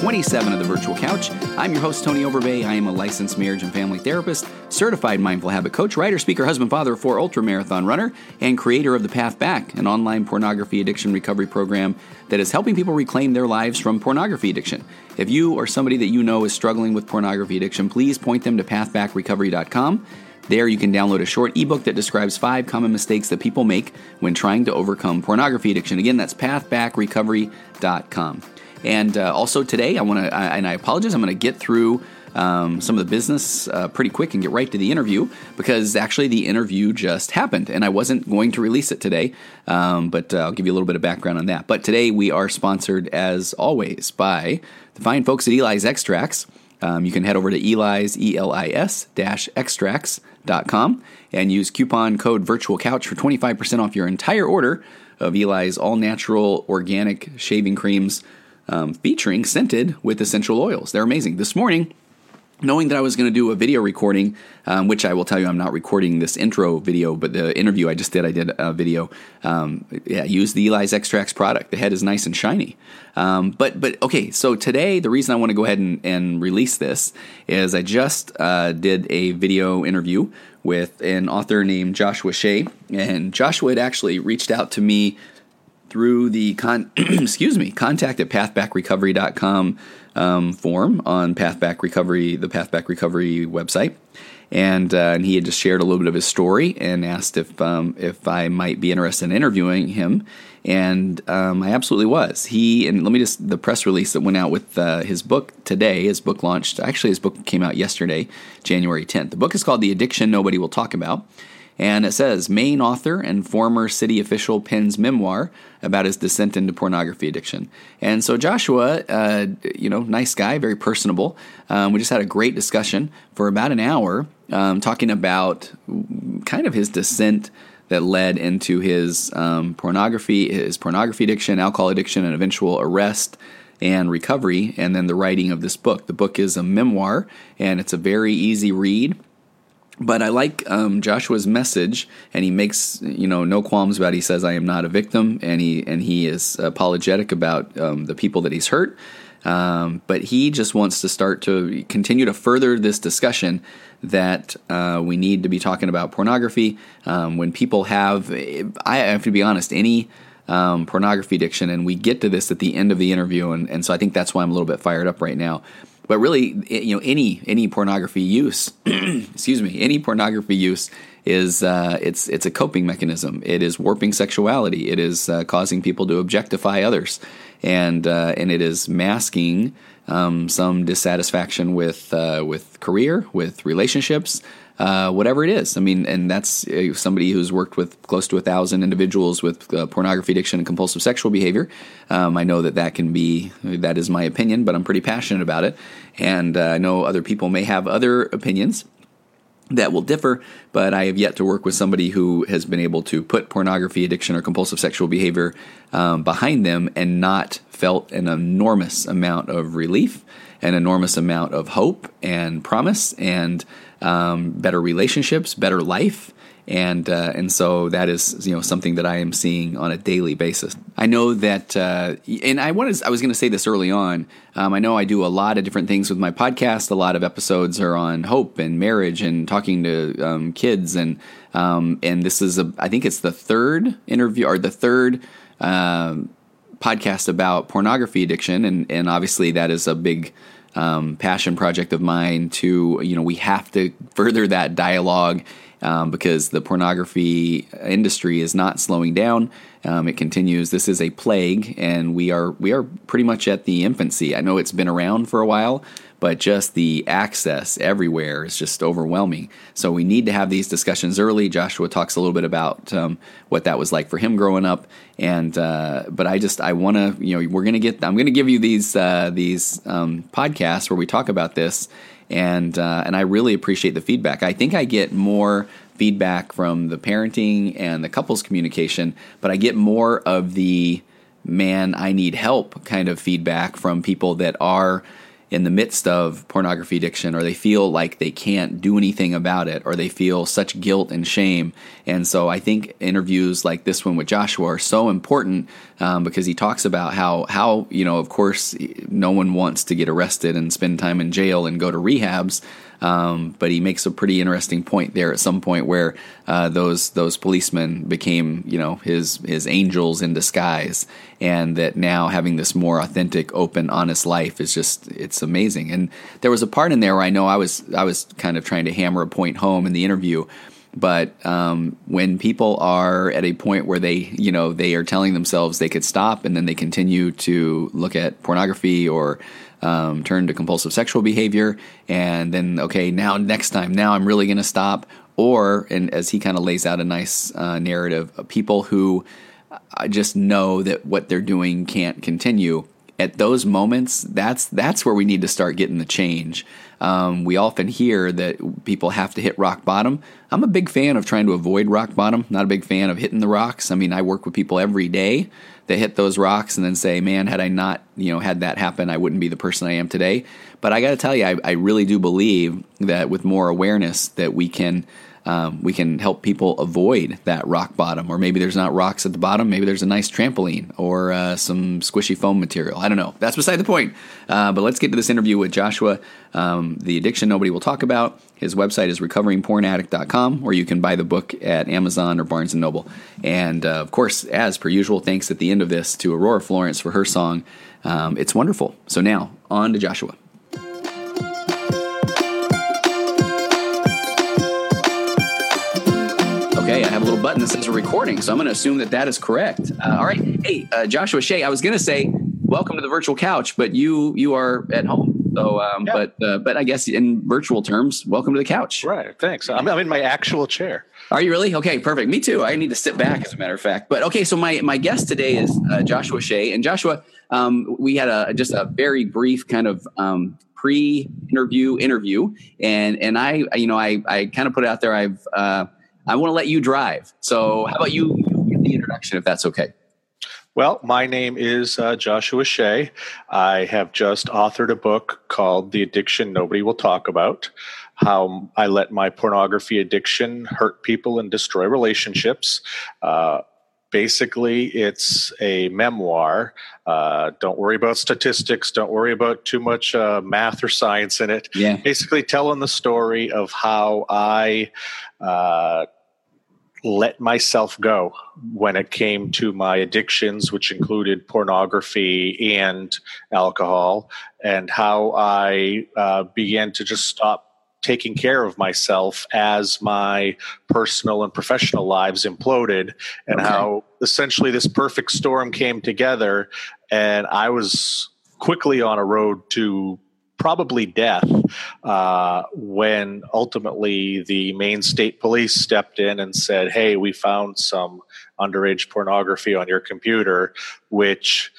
27 of the Virtual Couch. I'm your host, Tony Overbay. I am a licensed marriage and family therapist, certified mindful habit coach, writer, speaker, husband, father of four ultra marathon runner, and creator of The Path Back, an online pornography addiction recovery program that is helping people reclaim their lives from pornography addiction. If you or somebody that you know is struggling with pornography addiction, please point them to pathbackrecovery.com. There, you can download a short ebook that describes five common mistakes that people make when trying to overcome pornography addiction. Again, that's pathbackrecovery.com. And uh, also today, I want to, and I apologize, I'm going to get through um, some of the business uh, pretty quick and get right to the interview because actually the interview just happened and I wasn't going to release it today, um, but uh, I'll give you a little bit of background on that. But today we are sponsored, as always, by the fine folks at Eli's Extracts. Um, you can head over to Eli's, E L I S dash extracts.com and use coupon code Virtual Couch for 25% off your entire order of Eli's all natural organic shaving creams um, featuring scented with essential oils. They're amazing. This morning, knowing that I was going to do a video recording, um, which I will tell you I'm not recording this intro video, but the interview I just did, I did a video. Um, yeah, use the Eli's Extracts product. The head is nice and shiny. Um, but but okay, so today the reason I want to go ahead and, and release this is I just uh, did a video interview with an author named Joshua Shea, and Joshua had actually reached out to me through the con- excuse me contact at pathbackrecovery.com um, form on Pathback Recovery, the Pathback Recovery website, and uh, and he had just shared a little bit of his story and asked if um, if I might be interested in interviewing him, and um, I absolutely was. He and let me just the press release that went out with uh, his book today. His book launched. Actually, his book came out yesterday, January 10th. The book is called The Addiction Nobody Will Talk About. And it says, Maine author and former city official pens memoir about his descent into pornography addiction. And so Joshua, uh, you know, nice guy, very personable. Um, we just had a great discussion for about an hour um, talking about kind of his descent that led into his um, pornography, his pornography addiction, alcohol addiction, and eventual arrest and recovery, and then the writing of this book. The book is a memoir, and it's a very easy read. But I like um, Joshua's message, and he makes you know no qualms about. It. He says, "I am not a victim," and he and he is apologetic about um, the people that he's hurt. Um, but he just wants to start to continue to further this discussion that uh, we need to be talking about pornography um, when people have. I have to be honest, any. Um, pornography addiction, and we get to this at the end of the interview, and, and so I think that's why I'm a little bit fired up right now. But really, you know, any any pornography use, excuse me, any pornography use is uh, it's it's a coping mechanism. It is warping sexuality. It is uh, causing people to objectify others, and uh, and it is masking um, some dissatisfaction with uh, with career, with relationships, uh, whatever it is. I mean, and that's uh, somebody who's worked with close to a thousand individuals with uh, pornography addiction and compulsive sexual behavior. Um, I know that that can be that is my opinion, but I'm pretty passionate about it, and uh, I know other people may have other opinions that will differ, but I have yet to work with somebody who has been able to put pornography addiction or compulsive sexual behavior um, behind them and not felt an enormous amount of relief, an enormous amount of hope and promise and um, better relationships, better life, and uh, and so that is you know something that I am seeing on a daily basis. I know that, uh, and I wanted I was going to say this early on. Um, I know I do a lot of different things with my podcast. A lot of episodes are on hope and marriage and talking to um, kids, and um, and this is a I think it's the third interview or the third. Um, podcast about pornography addiction, and, and obviously that is a big um, passion project of mine to you know we have to further that dialogue um, because the pornography industry is not slowing down. Um, it continues. This is a plague, and we are we are pretty much at the infancy. I know it's been around for a while, but just the access everywhere is just overwhelming. So we need to have these discussions early. Joshua talks a little bit about um, what that was like for him growing up, and uh, but I just I want to you know we're gonna get I'm gonna give you these uh, these um, podcasts where we talk about this, and uh, and I really appreciate the feedback. I think I get more feedback from the parenting and the couples communication, but I get more of the man I need help kind of feedback from people that are in the midst of pornography addiction or they feel like they can't do anything about it or they feel such guilt and shame. And so I think interviews like this one with Joshua are so important um, because he talks about how, how, you know, of course, no one wants to get arrested and spend time in jail and go to rehabs. Um, but he makes a pretty interesting point there at some point where uh, those those policemen became you know his his angels in disguise, and that now having this more authentic, open, honest life is just it's amazing. And there was a part in there where I know I was I was kind of trying to hammer a point home in the interview. But um, when people are at a point where they, you know, they are telling themselves they could stop, and then they continue to look at pornography or um, turn to compulsive sexual behavior, and then okay, now next time, now I'm really going to stop. Or, and as he kind of lays out a nice uh, narrative, people who uh, just know that what they're doing can't continue. At those moments, that's that's where we need to start getting the change. Um, we often hear that people have to hit rock bottom. I'm a big fan of trying to avoid rock bottom. Not a big fan of hitting the rocks. I mean, I work with people every day that hit those rocks and then say, man, had I not, you know, had that happen, I wouldn't be the person I am today. But I got to tell you, I, I, really do believe that with more awareness that we can um, we can help people avoid that rock bottom, or maybe there's not rocks at the bottom. Maybe there's a nice trampoline or uh, some squishy foam material. I don't know. That's beside the point. Uh, but let's get to this interview with Joshua. Um, the addiction nobody will talk about. His website is recoveringpornaddict.com, or you can buy the book at Amazon or Barnes and Noble. And uh, of course, as per usual, thanks at the end of this to Aurora Florence for her song. Um, it's wonderful. So now on to Joshua. Okay, I have a little button that says we're recording, so I'm going to assume that that is correct. Uh, all right, hey uh, Joshua Shea, I was going to say welcome to the virtual couch, but you you are at home. So, um, yeah. but uh, but I guess in virtual terms, welcome to the couch. Right. Thanks. I'm, I'm in my actual chair. Are you really? Okay, perfect. Me too. I need to sit back, as a matter of fact. But okay, so my my guest today is uh, Joshua Shea, and Joshua, um, we had a just a very brief kind of um, pre-interview interview, and and I you know I I kind of put it out there. I've uh, I want to let you drive. So how about you, give the introduction if that's okay? Well, my name is uh, Joshua Shea. I have just authored a book called The Addiction Nobody Will Talk About How I Let My Pornography Addiction Hurt People and Destroy Relationships. Uh, basically, it's a memoir. Uh, don't worry about statistics. Don't worry about too much uh, math or science in it. Yeah. Basically, telling the story of how I uh, let myself go when it came to my addictions, which included pornography and alcohol, and how I uh, began to just stop taking care of myself as my personal and professional lives imploded, and okay. how essentially this perfect storm came together, and I was quickly on a road to probably death uh, when ultimately the Maine State Police stepped in and said, Hey, we found some underage pornography on your computer, which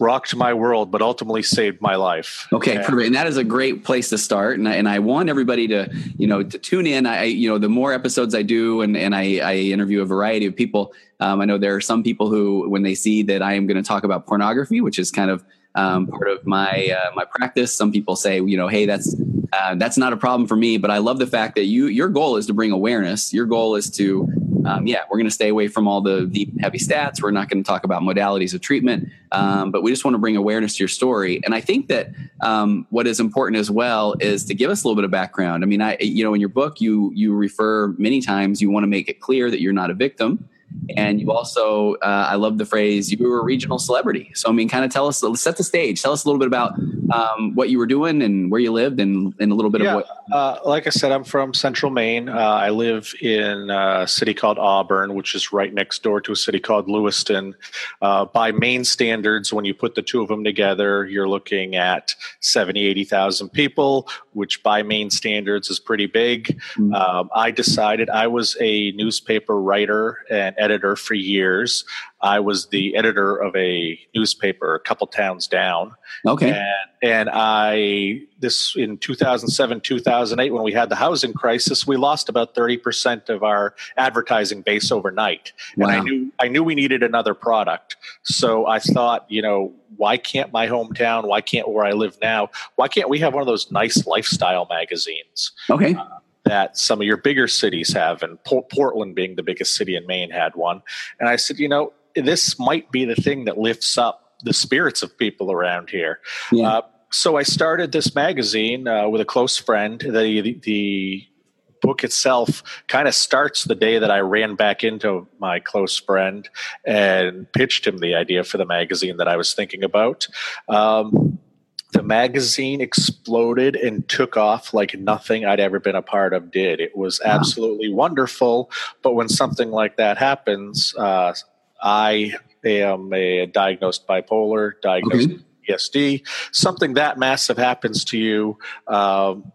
rocked my world, but ultimately saved my life. Okay, and, perfect. And that is a great place to start. And I, and I want everybody to, you know, to tune in. I, you know, the more episodes I do and, and I, I interview a variety of people, um, I know there are some people who, when they see that I am going to talk about pornography, which is kind of um, part of my uh, my practice. Some people say, you know, hey, that's uh, that's not a problem for me. But I love the fact that you your goal is to bring awareness. Your goal is to, um, yeah, we're going to stay away from all the deep heavy stats. We're not going to talk about modalities of treatment, um, but we just want to bring awareness to your story. And I think that um, what is important as well is to give us a little bit of background. I mean, I you know, in your book, you you refer many times. You want to make it clear that you're not a victim and you also uh, i love the phrase you were a regional celebrity. So i mean kind of tell us set the stage. Tell us a little bit about um, what you were doing and where you lived and, and a little bit yeah, of what uh, like i said i'm from central maine. Uh, i live in a city called auburn which is right next door to a city called lewiston. Uh, by maine standards when you put the two of them together you're looking at 70 80000 people which by maine standards is pretty big. Mm-hmm. um, i decided i was a newspaper writer and editor for years. I was the editor of a newspaper a couple towns down. Okay. And, and I, this in 2007, 2008, when we had the housing crisis, we lost about 30% of our advertising base overnight. And I knew, I knew we needed another product. So I thought, you know, why can't my hometown, why can't where I live now, why can't we have one of those nice lifestyle magazines? Okay. Uh, that some of your bigger cities have, and Port- Portland being the biggest city in Maine had one. And I said, you know, this might be the thing that lifts up the spirits of people around here. Yeah. Uh, so I started this magazine uh, with a close friend. The, the, the book itself kind of starts the day that I ran back into my close friend and pitched him the idea for the magazine that I was thinking about. Um, the magazine exploded and took off like nothing I'd ever been a part of did. It was Wow. absolutely wonderful. But when something like that happens, uh, I am a diagnosed bipolar, diagnosed Okay. PTSD. Something that massive happens to you, um,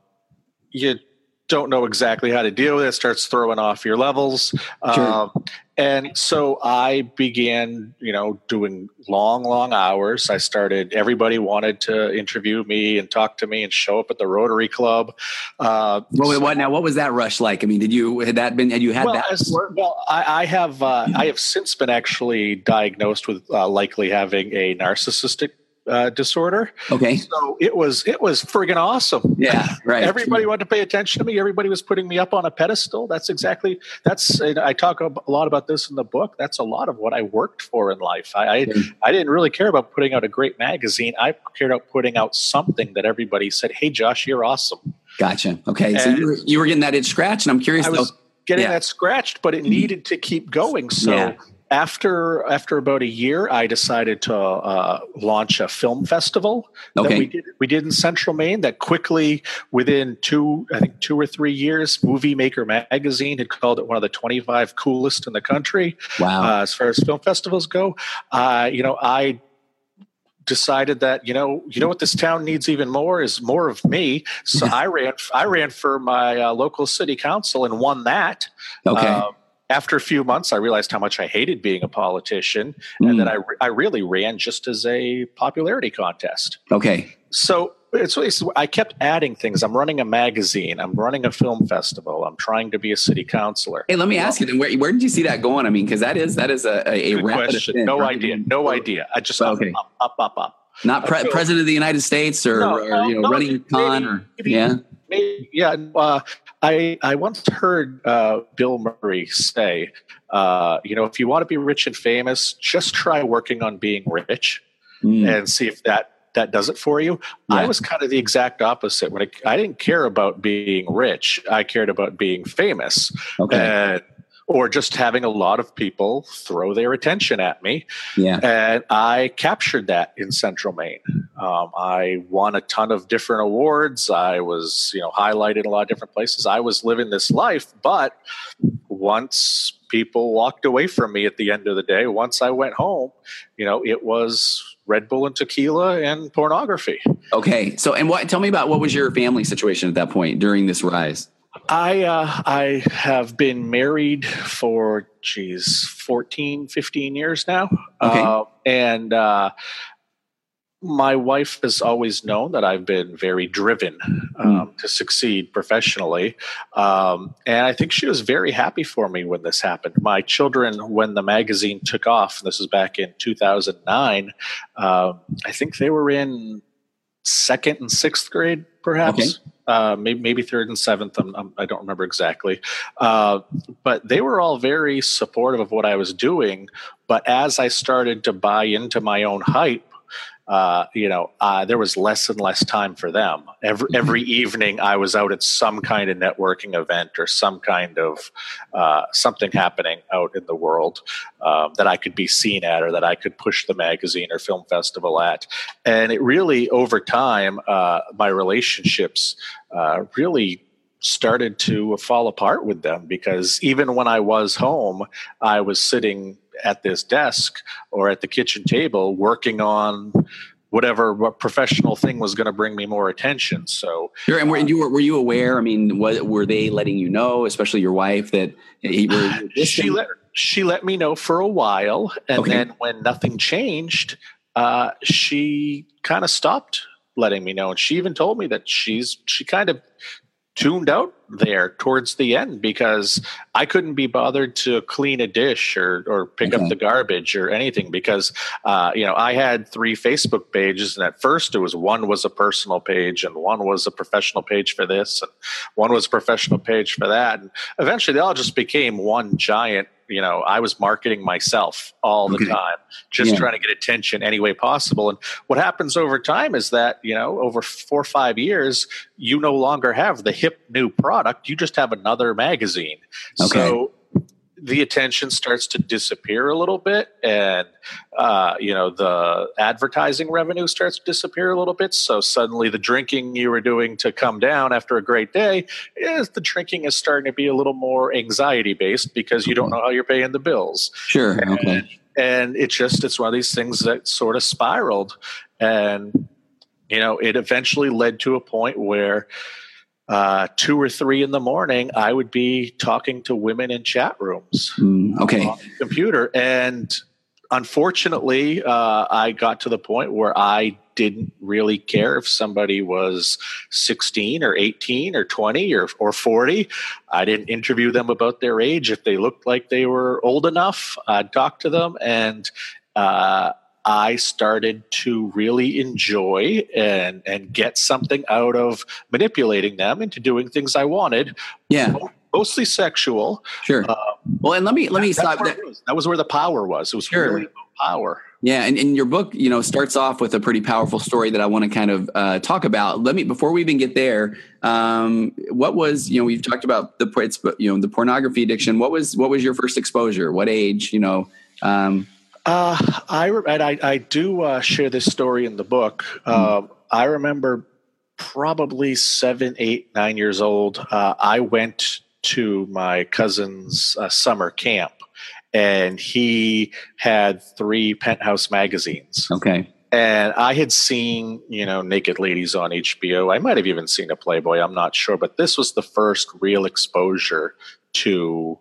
you don't know exactly how to deal with it. it starts throwing off your levels. Sure. Um, and so I began, you know, doing long, long hours. I started, everybody wanted to interview me and talk to me and show up at the Rotary Club. Uh, Well, so- what now? What was that rush like? I mean, did you had that been? Had you had well, that? as- well, I, I have uh, I have since been actually diagnosed with uh, likely having a narcissistic uh, disorder. Okay. So it was it was friggin' awesome. Yeah. Right. Everybody wanted to pay attention to me. Everybody was putting me up on a pedestal. That's exactly that's. and I talk a lot about this in the book. That's a lot of what I worked for in life. I I, Sure. I didn't really care about putting out a great magazine. I cared about putting out something that everybody said, "Hey, Josh, you're awesome." Gotcha. Okay. so you were, you were getting that itch scratch, and I'm curious. I was though, getting Yeah. that scratched, but it needed to keep going. So Yeah. After after about a year, I decided to uh, launch a film festival that we did we did in Central Maine. That quickly, within two I think two or three years, Movie Maker magazine had called it one of the twenty five coolest in the country wow. uh, as far as film festivals go. Uh, you know, I decided that you know you know what this town needs even more is more of me. So I ran I ran for my uh, local city council and won that. okay. Um, after a few months, I realized how much I hated being a politician, Mm. and then I, I really ran just as a popularity contest. okay. So it's, it's I kept adding things. I'm running a magazine. I'm running a film festival. I'm trying to be a city councilor. Hey, let me ask you then. Where, where did you see that going? I mean, because that is that is a, a, a rapid question. No right? idea. No idea. I just Okay. up, up, up, up, up. Not pre- president of the United States or, No, or you know no, running con maybe- or maybe- yeah. Maybe, yeah. Uh, I I once heard uh, Bill Murray say, uh, you know, if you want to be rich and famous, just try working on being rich Mm. and see if that that does it for you. Yeah. I was kind of the exact opposite. When it, I didn't care about being rich, I cared about being famous, Okay. and or just having a lot of people throw their attention at me. yeah. And I captured that in Central Maine. Um, I won a ton of different awards. I was, you know, highlighted in a lot of different places. I was living this life, but once people walked away from me at the end of the day, once I went home, you know, it was Red Bull and tequila and pornography. Okay. So, and what? Tell me about what was your family situation at that point during this rise? I uh, I have been married for geez 14, 15 years now. Okay. Uh, and uh, my wife has always known that I've been very driven um, to succeed professionally. Um, and I think she was very happy for me when this happened. My children, when the magazine took off, and this was back in 2009, um, I think they were in second and sixth grade, perhaps. Okay. Uh, maybe, maybe third and seventh. I'm, I'm, I don't remember exactly. Uh, but they were all very supportive of what I was doing. But as I started to buy into my own hype, uh, you know, uh, there was less and less time for them. Every every evening, I was out at some kind of networking event or some kind of uh, something happening out in the world um, that I could be seen at, or that I could push the magazine or film festival at. And it really, over time, uh, my relationships uh, really started to fall apart with them because even when I was home, I was sitting at this desk or at the kitchen table working on whatever what professional thing was going to bring me more attention. So Sure. And were you were, were you aware? I mean, what, were they letting you know, especially your wife, that he were she let she let me know for a while, and Okay. then when nothing changed, uh, she kind of stopped letting me know, and she even told me that she's she kind of tuned out there towards the end because I couldn't be bothered to clean a dish or or pick Okay. up the garbage or anything because uh, you know I had three Facebook pages and at first it was one was a personal page and one was a professional page for this and one was a professional page for that and eventually they all just became one giant you know I was marketing myself all the Okay. time just Yeah. trying to get attention any way possible and what happens over time is that you know over four or five years you no longer have the hip new product you just have another magazine Okay. so the attention starts to disappear a little bit and uh, you know the advertising revenue starts to disappear a little bit so suddenly the drinking you were doing to come down after a great day is the drinking is starting to be a little more anxiety based because you don't know how you're paying the bills Sure. Okay. and it just it's one of these things that sort of spiraled and you know it eventually led to a point where uh, two or three in the morning i would be talking to women in chat rooms. Mm, okay. computer. And unfortunately uh, i got to the point where i didn't really care if somebody was 16 or 18 or 20 or, or 40 i didn't interview them about their age. If they looked like they were old enough i'd talk to them. And uh, I started to really enjoy and and get something out of manipulating them into doing things I wanted, Yeah. mostly sexual. Sure. Uh, Well, and let me let me stop. That, was. That was where the power was. It was Sure. really power. yeah, and, and your book, you know, starts off with a pretty powerful story that I want to kind of uh, talk about. Let me before we even get there. Um, what was you know we've talked about the you know the pornography addiction. What was what was your first exposure? What age? You know. Um, Uh, I, and I I do uh, share this story in the book. Um, I remember probably seven, eight, nine years old. Uh, I went to my cousin's uh, summer camp, and he had three penthouse magazines. okay. And I had seen, you know, naked ladies on HBO. I might have even seen a Playboy. I'm not sure, but this was the first real exposure to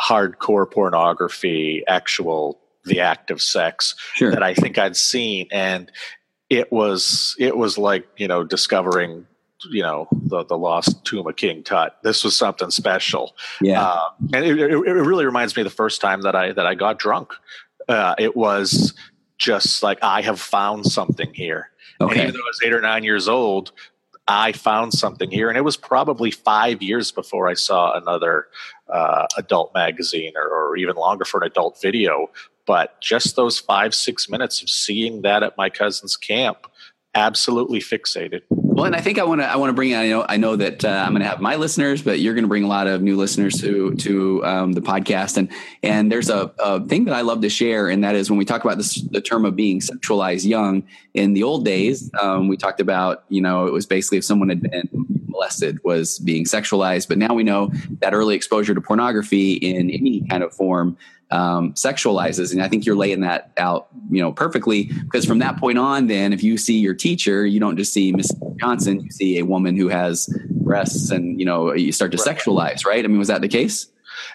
hardcore pornography, actual the act of sex Sure. that I think I'd seen, and it was it was like you know discovering you know the the lost tomb of King Tut. This was something special. Yeah. Uh, and it, it, really reminds me the first time that I that I got drunk. Uh, it was just like I have found something here. And okay. even though I was eight or nine years old, I found something here, and it was probably five years before I saw another uh, adult magazine, or, or even longer for an adult video. But just those five six minutes of seeing that at my cousin's camp, absolutely fixated. Well, and I think I want to I want to bring. I know I know that uh, I'm going to have my listeners, but you're going to bring a lot of new listeners to to um, the podcast. And and there's a, a thing that I love to share, and that is when we talk about this the term of being sexualized young. In the old days, um, we talked about you know it was basically if someone had been molested was being sexualized, but now we know that early exposure to pornography in any kind of form um, sexualizes. And I think you're laying that out, you know, perfectly because from that point on, then if you see your teacher, you don't just see Miss Johnson, you see a woman who has breasts and, you know, you start to Right. sexualize, right? I mean, was that the case?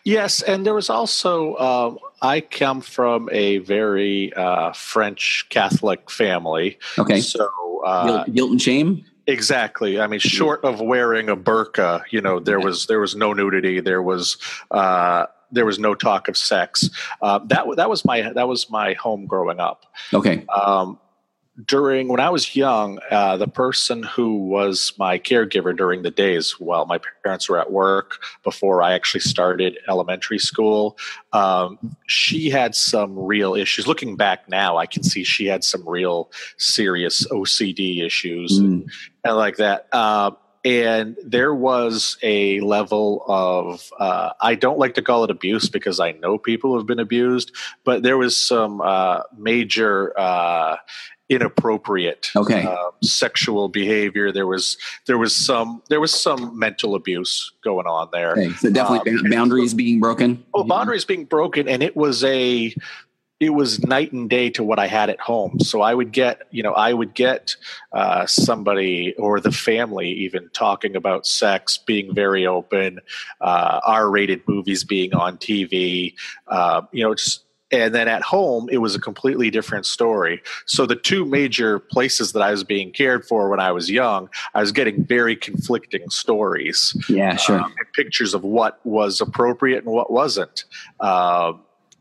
Yes, and there was also um, I come from a very uh, French Catholic family, Okay. so uh, guilt, guilt and shame. Exactly. I mean, short of wearing a burqa, you know, there was there was no nudity. There was uh, there was no talk of sex. Uh, that that was my that was my home growing up. Okay. Um, during when I was young, uh, the person who was my caregiver during the days while my parents were at work before I actually started elementary school, um, she had some real issues. Looking back now, I can see she had some real serious OCD issues Mm, and like that. Uh, and there was a level of uh, I don't like to call it abuse because I know people have been abused, but there was some uh, major uh, inappropriate Okay. uh, sexual behavior. There was there was some there was some mental abuse going on there. okay. So definitely Um, boundaries being broken. Oh, boundaries being broken, and it was a it was night and day to what I had at home. So I would get, you know, I would get uh, somebody or the family even talking about sex, being very open, uh, R-rated movies being on TV, uh, you know, just and then at home it was a completely different story. So the two major places that i was being cared for when i was young i was getting very conflicting stories yeah sure. um, pictures of what was appropriate and what wasn't. Uh,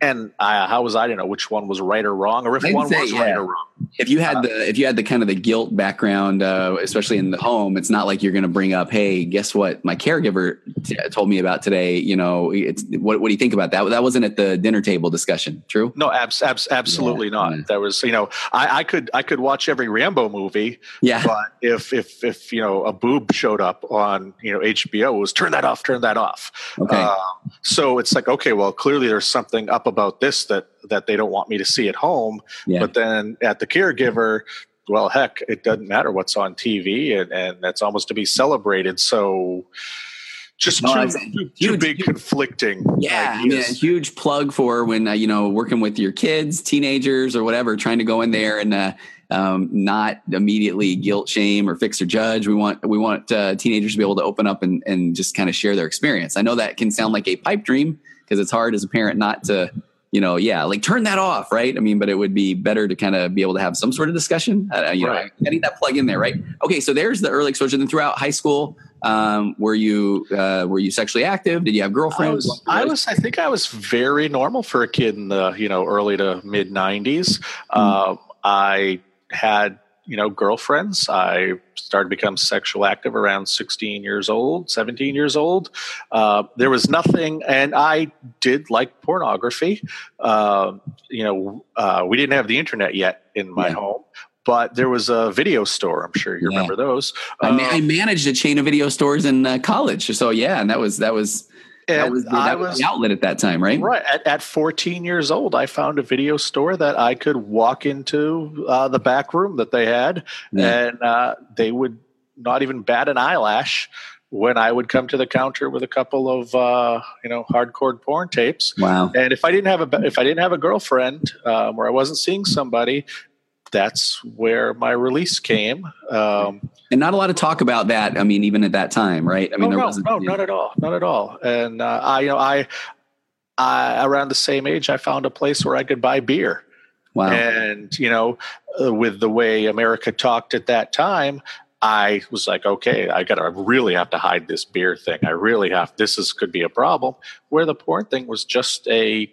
and I, how was I to know which one was right or wrong, or if I'd one say, was yeah. right or wrong? If you had uh, the if you had the kind of the guilt background, uh, especially in the home, it's not like you're going to bring up, "Hey, guess what? My caregiver t- told me about today." You know, it's what, what do you think about that? That wasn't at the dinner table discussion. True? No, abs- abs- absolutely yeah, not. Yeah. There was, you know, I, I could I could watch every Rambo movie, yeah. But if if if you know a boob showed up on you know HBO, it was turn that off, turn that off. Okay. Uh, so it's like, okay, well, clearly there's something up about this that that they don't want me to see at home. Yeah. But then at the caregiver, well, heck, it doesn't matter what's on TV, and and that's almost to be celebrated. So just no, too, too, huge, big huge, conflicting. Yeah, I mean, a huge plug for when uh, you know working with your kids, teenagers, or whatever, trying to go in there and uh, um, not immediately guilt, shame, or fix or judge. We want we want uh, teenagers to be able to open up and, and just kind of share their experience. I know that can sound like a pipe dream because it's hard as a parent not to, you know, yeah, like turn that off, right? I mean, but it would be better to kind of be able to have some sort of discussion. Uh, you right. know, getting that plug in there, right? Okay, so there's the early exposure. Then throughout high school, um, were you uh, were you sexually active? Did you have girlfriends? I was, I was, I think I was very normal for a kid in the you know early to mid '90s. Mm. Uh, I had you know girlfriends i started to become sexual active around 16 years old 17 years old uh, there was nothing and i did like pornography uh, you know uh, we didn't have the internet yet in my yeah. home but there was a video store. I'm sure you yeah. remember those. I, ma- I, um, managed a chain of video stores in uh, college, so yeah, and that was that was that was, that was, was the outlet at that time, right? Right. At, at 14 years old, I found a video store that I could walk into uh, the back room that they had, yeah. and uh, they would not even bat an eyelash when I would come to the counter with a couple of uh, you know hardcore porn tapes. Wow! And if I didn't have a if I didn't have a girlfriend um, or I wasn't seeing somebody, that's where my release came. Um, and not a lot of talk about that. I mean, even at that time, right? I mean, oh, there no, wasn't. No, not at all, not at all. And uh, I, you know, I, I, around the same age, I found a place where I could buy beer. Wow. And you know, uh, with the way America talked at that time, I was like, okay, I gotta really have to hide this beer thing. I really have. This is could be a problem. Where the porn thing was just a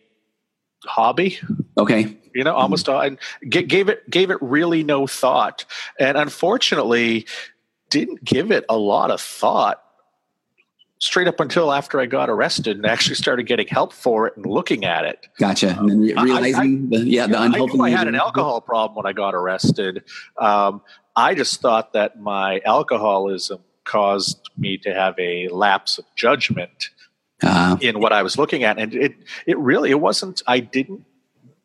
hobby. Okay. You know, almost mm-hmm. and gave it gave it really no thought, and unfortunately, didn't give it a lot of thought straight up until after I got arrested and actually started getting help for it and looking at it. Gotcha. And then realizing, I, I, the, yeah, the unhealthy. I, I had an alcohol problem when I got arrested. Um, I just thought that my alcoholism caused me to have a lapse of judgment uh-huh. in what I was looking at, and it it really it wasn't. I didn't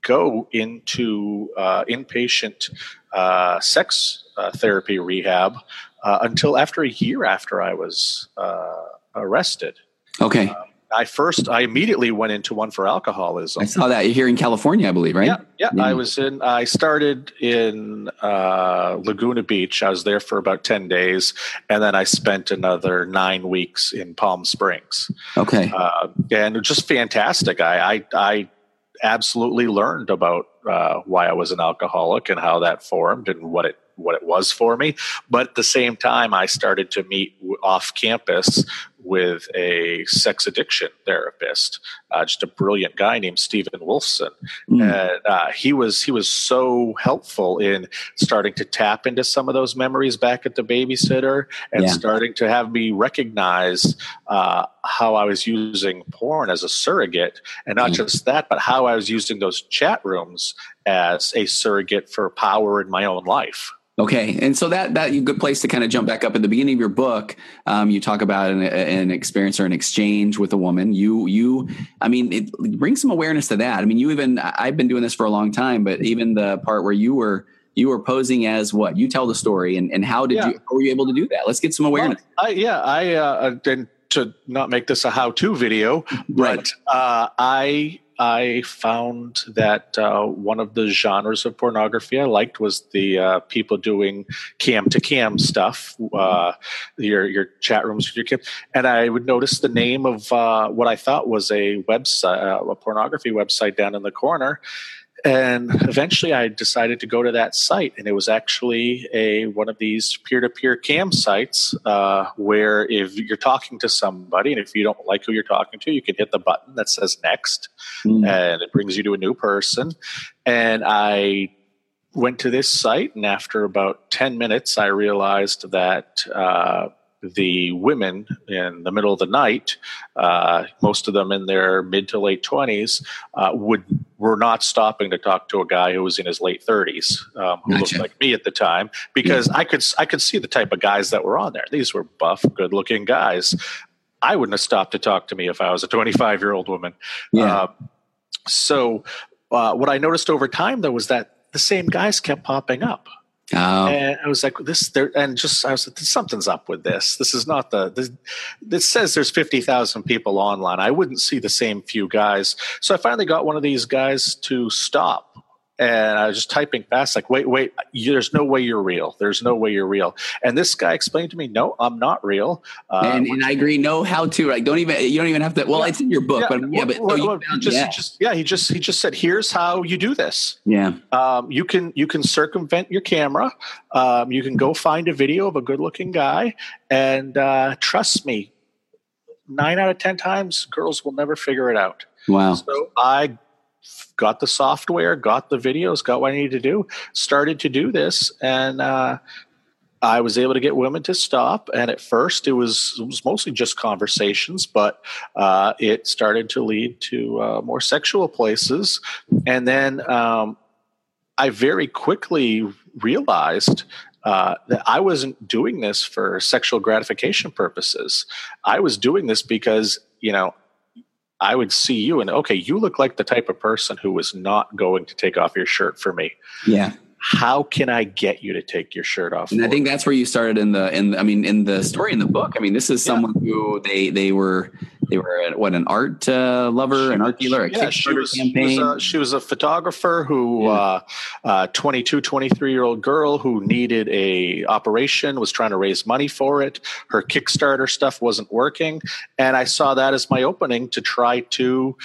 go into uh, inpatient uh, sex uh, therapy rehab uh, until after a year after I was uh, arrested. Okay. Um, I first, I immediately went into one for alcoholism. I saw that You're here in California, I believe, right? Yeah, yeah. yeah. I was in. I started in uh, Laguna Beach. I was there for about ten days, and then I spent another nine weeks in Palm Springs. Okay, uh, and just fantastic. I, I, I absolutely learned about uh, why I was an alcoholic and how that formed and what it what it was for me. But at the same time, I started to meet off campus with a sex addiction therapist, uh, just a brilliant guy named Stephen Wolfson, mm. and uh, he was he was so helpful in starting to tap into some of those memories back at the babysitter, and yeah. starting to have me recognize uh, how I was using porn as a surrogate, and not mm. just that, but how I was using those chat rooms as a surrogate for power in my own life. Okay, and so that that a good place to kind of jump back up at the beginning of your book. Um, you talk about an, an, experience or an exchange with a woman. You you, I mean, it brings some awareness to that. I mean, you even I've been doing this for a long time, but even the part where you were you were posing as what you tell the story and and how did yeah. you how were you able to do that? Let's get some awareness. Well, I, yeah, I uh, and to not make this a how to video, but right. uh, I I found that uh, one of the genres of pornography I liked was the uh, people doing cam to cam stuff, uh, your your chat rooms with your kids, and I would notice the name of uh, what I thought was a website, uh, a pornography website down in the corner, and eventually i decided to go to that site and it was actually a one of these peer-to-peer cam sites uh, where if you're talking to somebody and if you don't like who you're talking to you can hit the button that says next mm. and it brings you to a new person and i went to this site and after about 10 minutes i realized that uh, the women in the middle of the night, uh, most of them in their mid to late twenties, uh, would were not stopping to talk to a guy who was in his late thirties, um, who gotcha. looked like me at the time, because yeah. I could I could see the type of guys that were on there. These were buff, good looking guys. I wouldn't have stopped to talk to me if I was a 25 year old woman. Yeah. Uh, so, uh, what I noticed over time though was that the same guys kept popping up. Oh. And I was like, this there, and just I was like, something's up with this. This is not the. This, this says there's fifty thousand people online. I wouldn't see the same few guys. So I finally got one of these guys to stop and I was just typing fast, like, wait, wait, there's no way you're real. There's no way you're real. And this guy explained to me, no, I'm not real. Uh, and, and, I agree. Know how to like, don't even, you don't even have to, well, yeah, it's in your book, yeah, but yeah, but well, well, found, just, yeah. just, yeah, he just, he just said, here's how you do this. Yeah. Um, you can, you can circumvent your camera. Um, you can go find a video of a good looking guy and, uh, trust me, nine out of 10 times girls will never figure it out. Wow. So I got the software, got the videos, got what I needed to do, started to do this, and uh, I was able to get women to stop. And at first, it was it was mostly just conversations, but uh, it started to lead to uh, more sexual places. And then um, I very quickly realized. Uh, that I wasn't doing this for sexual gratification purposes. I was doing this because, you know, I would see you and okay, you look like the type of person who is not going to take off your shirt for me. Yeah. How can I get you to take your shirt off? And I think that's where you started in the in I mean in the story in the book. I mean, this is someone yeah. who they they were they were what an art uh, lover, she, an art dealer, a yeah, she was, campaign. She was, a, she was a photographer who, yeah. uh, uh, 22, 23 year old girl who needed a operation, was trying to raise money for it. Her Kickstarter stuff wasn't working, and I saw that as my opening to try to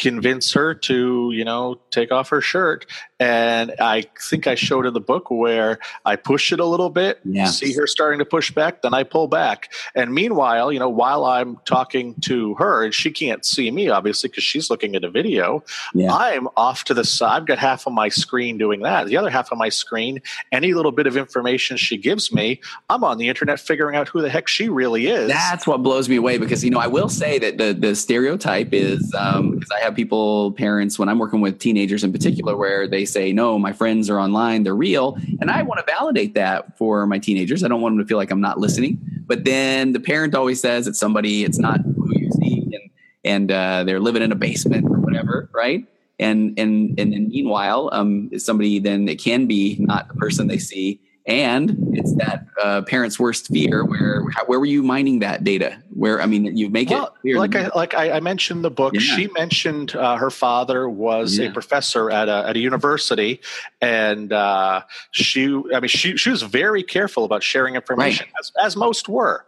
convince her to, you know, take off her shirt. And I think I showed in the book where I push it a little bit, yes. see her starting to push back, then I pull back. And meanwhile, you know, while I'm talking to her, and she can't see me obviously because she's looking at a video, yeah. I'm off to the side. I've got half of my screen doing that. The other half of my screen, any little bit of information she gives me, I'm on the internet figuring out who the heck she really is. That's what blows me away because, you know, I will say that the, the stereotype is um, because I have people, parents, when I'm working with teenagers in particular, where they say, no, my friends are online, they're real. And I want to validate that for my teenagers. I don't want them to feel like I'm not listening. But then the parent always says it's somebody, it's not who you see, and, and uh, they're living in a basement or whatever, right? And and and then meanwhile, um, somebody then it can be not the person they see, and it's that uh, parent's worst fear. Where where were you mining that data? Where I mean, you make well, it like I, like I, I mentioned the book. Yeah. She mentioned uh, her father was yeah. a professor at a at a university, and uh, she I mean she she was very careful about sharing information right. as as most were,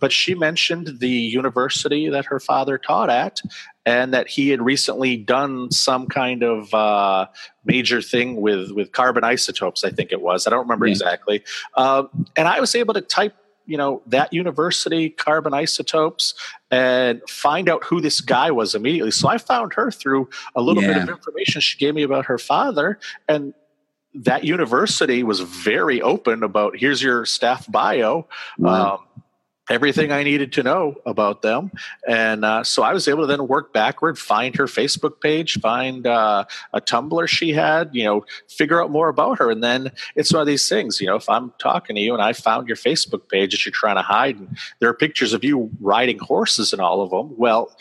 but she mentioned the university that her father taught at, and that he had recently done some kind of uh, major thing with with carbon isotopes. I think it was. I don't remember yeah. exactly. Uh, and I was able to type, you know, that university carbon isotopes and find out who this guy was immediately. So I found her through a little yeah. bit of information she gave me about her father, and that university was very open about here's your staff bio. Wow. Um, everything I needed to know about them. And uh, so I was able to then work backward, find her Facebook page, find uh, a Tumblr she had, you know, figure out more about her. And then it's one of these things, you know, if I'm talking to you and I found your Facebook page that you're trying to hide, and there are pictures of you riding horses in all of them, well,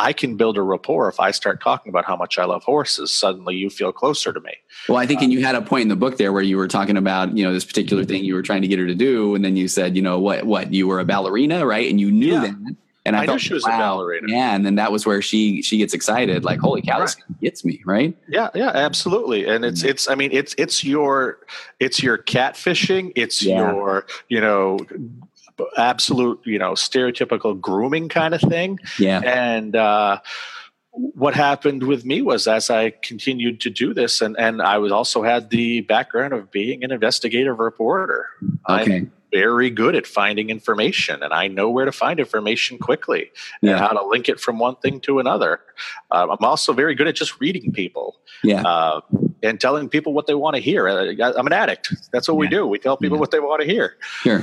I can build a rapport if I start talking about how much I love horses. Suddenly, you feel closer to me. Well, I think, um, and you had a point in the book there where you were talking about, you know, this particular thing you were trying to get her to do, and then you said, you know, what, what you were a ballerina, right? And you knew yeah. that. And I, I thought, she was a ballerina. Yeah, and then that was where she she gets excited, like, holy cow, this gets me, right? Yeah, yeah, absolutely. And it's it's I mean it's it's your it's your catfishing, it's Yeah. your, you know, absolute, you know, stereotypical grooming kind of thing. Yeah. And uh what happened with me was as I continued to do this, and, and I was also had the background of being an investigative reporter. I'm Okay. very good at finding information, and I know where to find information quickly Yeah. and how to link it from one thing to another. Um, I'm also very good at just reading people Yeah. uh, and telling people what they want to hear. Uh, I'm an addict. That's what we do. We tell people Yeah. what they want to hear. Sure.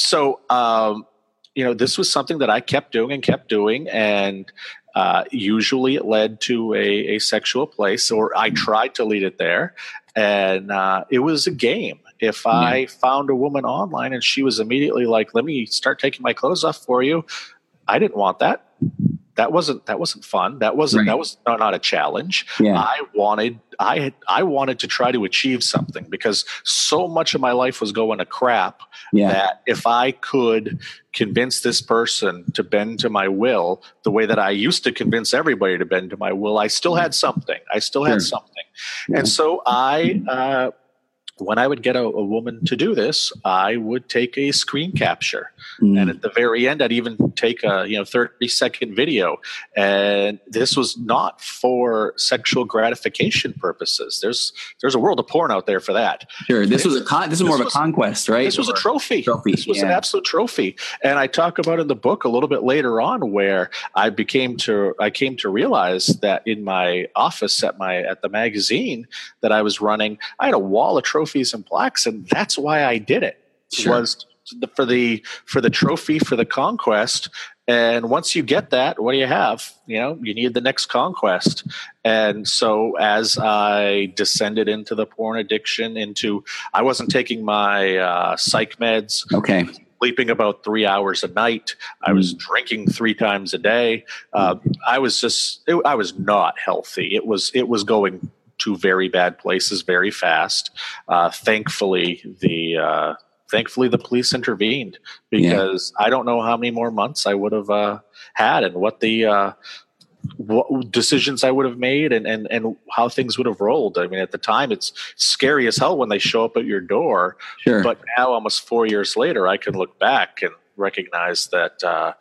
So, um, you know, this was something that I kept doing and kept doing, and uh, usually it led to a, a sexual place, or I tried to lead it there, and uh, it was a game. If I found a woman online and she was immediately like, "Let me start taking my clothes off for you," I didn't want that. That wasn't that wasn't fun. That wasn't Right. that was not, not a challenge. Yeah. I wanted I had I wanted to try to achieve something because so much of my life was going to crap Yeah. that if I could convince this person to bend to my will the way that I used to convince everybody to bend to my will, I still had something. I still Sure. had something. Yeah. And so I, uh, when I would get a, a woman to do this, I would take a screen capture. Mm. And at the very end, I'd even take a you know 30 second video. And this was not for sexual gratification purposes. There's there's a world of porn out there for that. Sure. This was a con- this is more This of a was- conquest, right? This was a trophy. Trophy, This was an absolute trophy. And I talk about in the book a little bit later on where I became to I came to realize that in my office at my at the magazine that I was running, I had a wall of trophies and plaques, and that's why I did it. Sure. Was for the for the trophy for the conquest. And once you get that, what do you have? You know, you need the next conquest. And so as I descended into the porn addiction, into I wasn't taking my uh, psych meds, Okay. sleeping about three hours a night. I was drinking three times a day. Uh, I was just, it, I was not healthy. It was, it was going to very bad places very fast. Uh, thankfully, the uh, thankfully the police intervened because I don't know how many more months I would have uh, had and what the uh, what decisions I would have made and, and and how things would have rolled. I mean, at the time, it's scary as hell when they show up at your door. Sure. But now, almost four years later, I can look back and recognize that. Uh,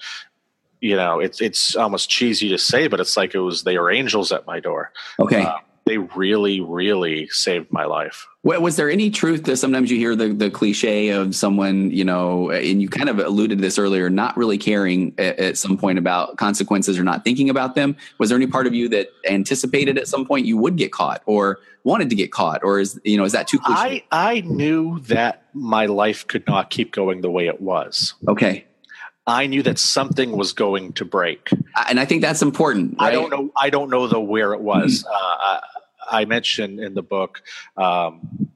you know, it's it's almost cheesy to say, but it's like it was they were angels at my door. okay. Uh, they really, really saved my life. Was there any truth to sometimes you hear the, the cliche of someone, you know, and you kind of alluded to this earlier, not really caring at, at some point about consequences or not thinking about them? Was there any part of you that anticipated at some point you would get caught or wanted to get caught? Or is, you know, is that too cliche? I I knew that my life could not keep going the way it was. okay. I knew that something was going to break. And I think that's important. I don't know. I don't know the where it was. Uh, I, mentioned in the book. Um,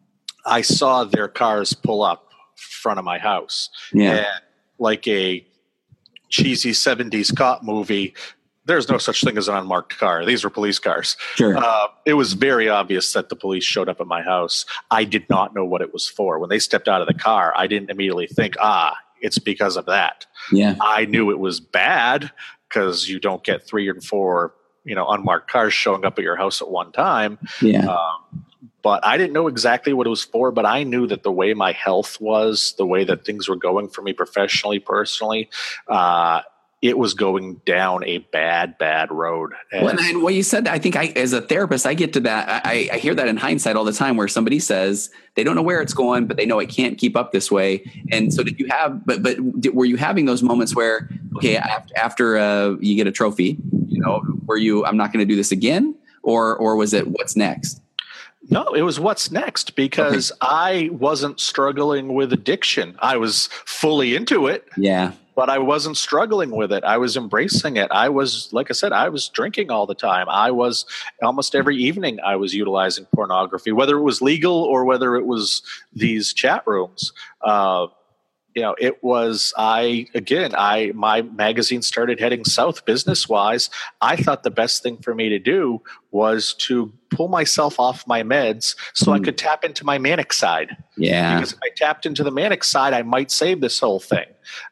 I saw their cars pull up front of my house, Yeah. and like a cheesy '70s cop movie. There's no such thing as an unmarked car. These were police cars. Sure. Uh, it was very obvious that the police showed up at my house. I did not know what it was for. When they stepped out of the car, I didn't immediately think, ah, it's because of that. yeah. I knew it was bad because you don't get three and four, you know, unmarked cars showing up at your house at one time. Yeah. Um, but I didn't know exactly what it was for. But I knew that the way my health was, the way that things were going for me professionally, personally, uh, it was going down a bad, bad road. And Well, and, what you said, I think I, as a therapist, I get to that. I, I hear that in hindsight all the time, where somebody says they don't know where it's going, but they know it can't keep up this way. And so, did you have? But but did, were you having those moments where, okay, after, after uh, you get a trophy, you know, were you? I'm not going to do this again, or or was it what's next? No, it was what's next because I wasn't struggling with addiction. I was fully into it, Yeah, but I wasn't struggling with it. I was embracing it. I was, like I said, I was drinking all the time. I was almost every evening I was utilizing pornography, whether it was legal or whether it was these chat rooms. Uh, you know, it was I again. I my magazine started heading south business wise. I thought the best thing for me to do was to pull myself off my meds so I Mm. could tap into my manic side yeah, because if I tapped into the manic side, I might save this whole thing.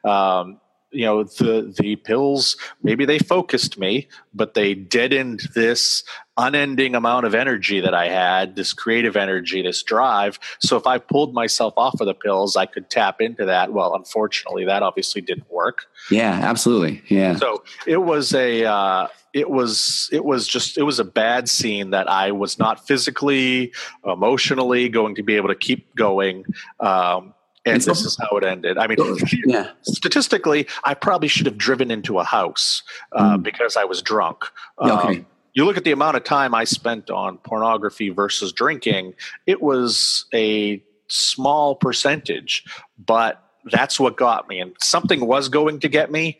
Um, you know the the pills maybe they focused me but they deadened this unending amount of energy that i had this creative energy this drive. So if i pulled myself off of the pills i could tap into that. Well unfortunately that obviously didn't work. Yeah absolutely. Yeah. So it was a uh, it was it was just it was a bad scene that i was not physically emotionally going to be able to keep going. Um, and, this is how it ended. I mean, yeah. statistically, I probably should have driven into a house uh, mm. because I was drunk. Okay. Um, you look at the amount of time I spent on pornography versus drinking, it was a small percentage, but that's what got me. And something was going to get me.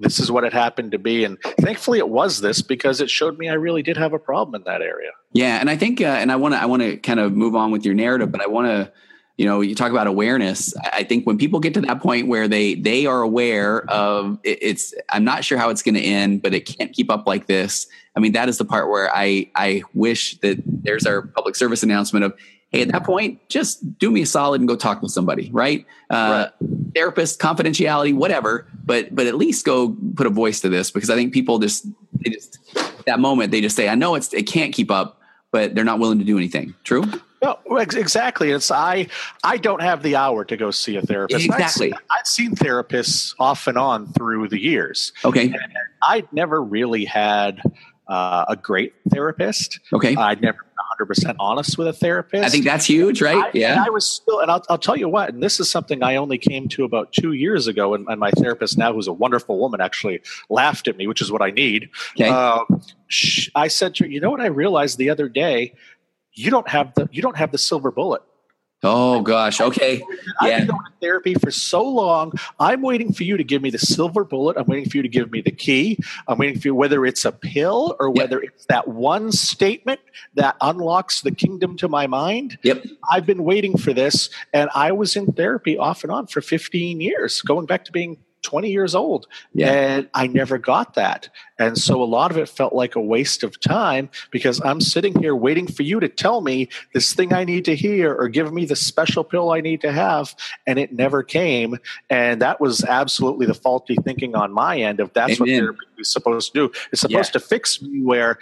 This is what it happened to be. And thankfully it was this because it showed me I really did have a problem in that area. Yeah. And I think, uh, and I want to, I want to kind of move on with your narrative, but I want to, you know you talk about awareness i think when people get to that point where they they are aware of it's i'm not sure how it's going to end but it can't keep up like this. I mean that is the part where i i wish that there's our public service announcement of hey at that point just do me a solid and go talk with somebody right, uh, right. therapist confidentiality whatever but but at least go put a voice to this because i think people just they just that moment they just say i know it's it can't keep up but they're not willing to do anything. True no, exactly. It's I. I don't have the hour to go see a therapist. Exactly. I've, I've seen therapists off and on through the years. Okay. I'd never really had uh, a great therapist. Okay. I'd never been 100% honest with a therapist. I think that's huge, right? I, yeah. I was still, and I'll, I'll, tell you what, and this is something I only came to about two years ago, and, and, my therapist now, who's a wonderful woman, actually laughed at me, which is what I need. Okay. Uh, I said to her, you know what I realized the other day? You don't have the you don't have the silver bullet. Oh gosh. Okay. I've been going to therapy for so long. I'm waiting for you to give me the silver bullet. I'm waiting for you to give me the key. I'm waiting for you, whether it's a pill or whether yep. it's that one statement that unlocks the kingdom to my mind. Yep. I've been waiting for this. And I was in therapy off and on for 15 years, going back to being 20 years old. Yeah. And I never got that. And so a lot of it felt like a waste of time because I'm sitting here waiting for you to tell me this thing I need to hear or give me the special pill I need to have. And it never came. And that was absolutely the faulty thinking on my end of that's Amen. what therapy is supposed to do. It's supposed yeah. to fix me where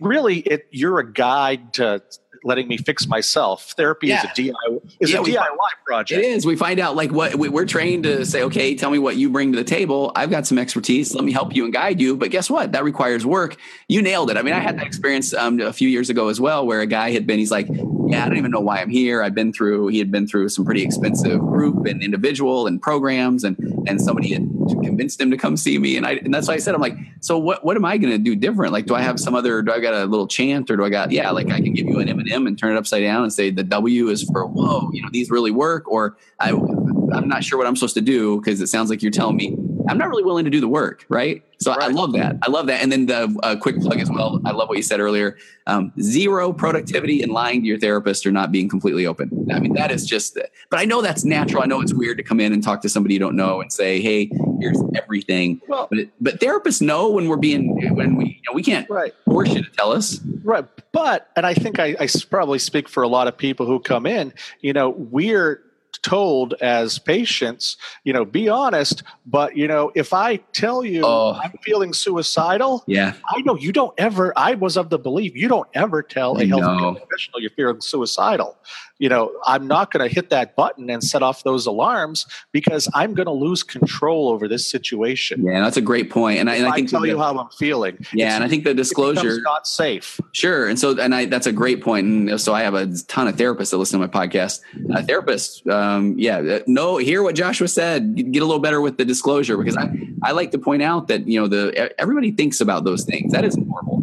really it, you're a guide to letting me fix myself. Therapy yeah. is a DIY is yeah, a DIY project. It is. We find out like what we're trained to say. Okay, tell me what you bring to the table. I've got some expertise. Let me help you and guide you. But guess what? That requires work. You nailed it. I mean, I had that experience um, a few years ago as well, where a guy had been. He's like, yeah, I don't even know why I'm here. I've been through. He had been through some pretty expensive group and individual and programs, and and somebody had convinced them to come see me. And I and that's why I said, I'm like, so what? What am I going to do different? Like, do I have some other? Do I got a little chant, or do I got? Yeah, like I can give you an M and M and turn it upside down and say the W is for whoa, you know, these really work. Or I, I'm not sure what I'm supposed to do because it sounds like you're telling me I'm not really willing to do the work, right? So right. I love that. I love that. And then the uh, quick plug as well. I love what you said earlier. Um, zero productivity and lying to your therapist or not being completely open. I mean, that is just. But I know that's natural. I know it's weird to come in and talk to somebody you don't know and say, "Hey, here's everything." Well, but, but therapists know when we're being when we you know, we can't right. force you to tell us. Right. But and I think I, I probably speak for a lot of people who come in. You know, we're told as patients, you know, be honest. But you know, if I tell you oh. I'm feeling suicidal, yeah, I know you don't ever. I was of the belief you don't ever tell a health professional you're feeling suicidal you know, I'm not going to hit that button and set off those alarms because I'm going to lose control over this situation. Yeah, that's a great point. And I, and I, I think tell the, you how I'm feeling. Yeah, and I think the disclosure is not safe. Sure, and so and I that's a great point. And so I have a ton of therapists that listen to my podcast. Uh, therapists, um, yeah, uh, no, hear what Joshua said. Get a little better with the disclosure because I I like to point out that you know the everybody thinks about those things. That is normal,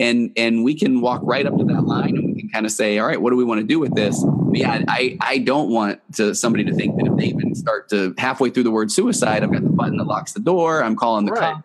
and and we can walk right up to that line and we can kind of say all right what do we want to do with this? But yeah i i don't want to somebody to think that if they even start to halfway through the word suicide i've got the button that locks the door i'm calling the right. cop.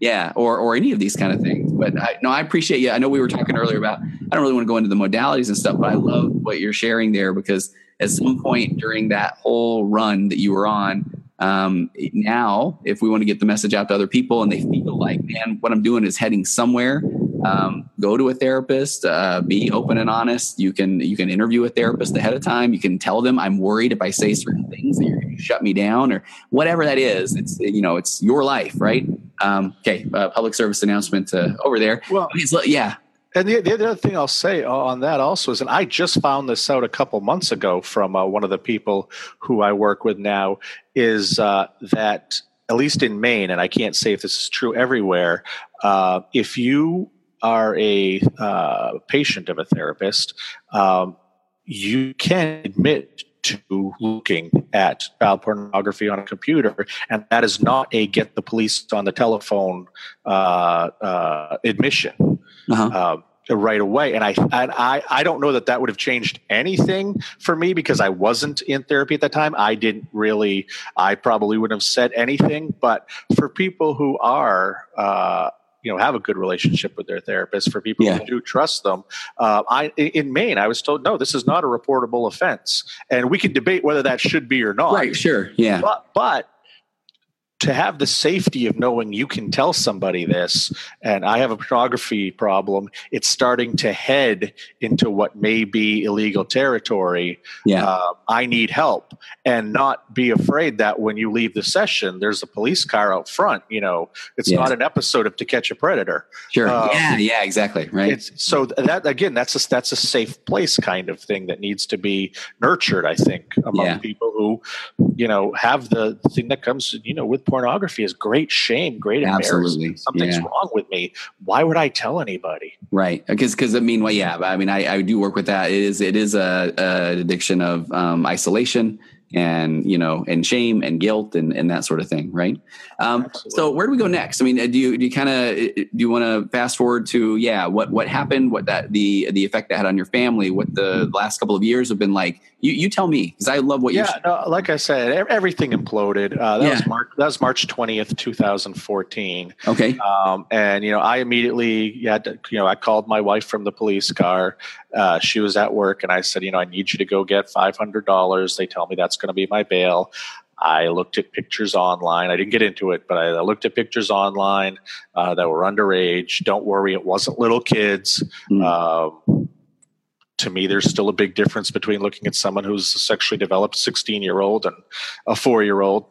Yeah or or any of these kind of things. But I, no i appreciate you. I know we were talking earlier about i don't really want to go into the modalities and stuff but i love what you're sharing there because at some point during that whole run that you were on um, now if we want to get the message out to other people and they feel like man what i'm doing is heading somewhere um, go to a therapist. Uh, be open and honest. You can you can interview a therapist ahead of time. You can tell them I'm worried if I say certain things that you're going to shut me down or whatever that is. It's you know it's your life, right? Um, okay, uh, public service announcement uh, over there. Well, yeah. And the, the other thing I'll say on that also is, and I just found this out a couple months ago from uh, one of the people who I work with now, is uh, that at least in Maine, and I can't say if this is true everywhere, uh, if you are a uh, patient of a therapist, um, you can admit to looking at child pornography on a computer, and that is not a get the police on the telephone uh, uh, admission. Uh-huh. Um, right away. And I, I, I don't know that that would have changed anything for me because I wasn't in therapy at that time. I didn't really, I probably wouldn't have said anything. But for people who are, uh, you know have a good relationship with their therapist for people yeah. who do trust them. Uh, i in maine i was told no this is not a reportable offense. And we can debate whether that should be or not. Right sure yeah. But, but to have the safety of knowing you can tell somebody this and i have a pornography problem it's starting to head into what may be illegal territory. Yeah. Uh, i need help. And not be afraid that when you leave the session there's a police car out front you know? It's yes. not an episode of to catch a predator. Sure. Um, yeah yeah exactly right. so that again that's a that's a safe place kind of thing that needs to be nurtured i think among yeah. people who you know have the thing that comes you know with pornography is great shame, great embarrassment. Something's yeah. wrong with me. Why would I tell anybody? Right. Because, because I mean, well, yeah, I mean, I, I do work with that. It is, it is a, a addiction of um, isolation and you know and shame and guilt and, and that sort of thing right? Um, so where do we go next? I mean do you do you kind of do you want to fast forward to yeah what what happened what that the the effect that had on your family what the last couple of years have been like? You you tell me because i love what yeah, you no, like i said everything imploded. Uh, that yeah. was march that was march 20th 2014 okay. Um, and you know i immediately yeah you know i called my wife from the police car uh, she was at work and i said you know i need you to go get $500 they tell me that's going to be my bail. I looked at pictures online. I didn't get into it, but I looked at pictures online uh, that were underage. Don't worry, it wasn't little kids. Mm. Um, to me, there's still a big difference between looking at someone who's a sexually developed 16 year old and a four year old.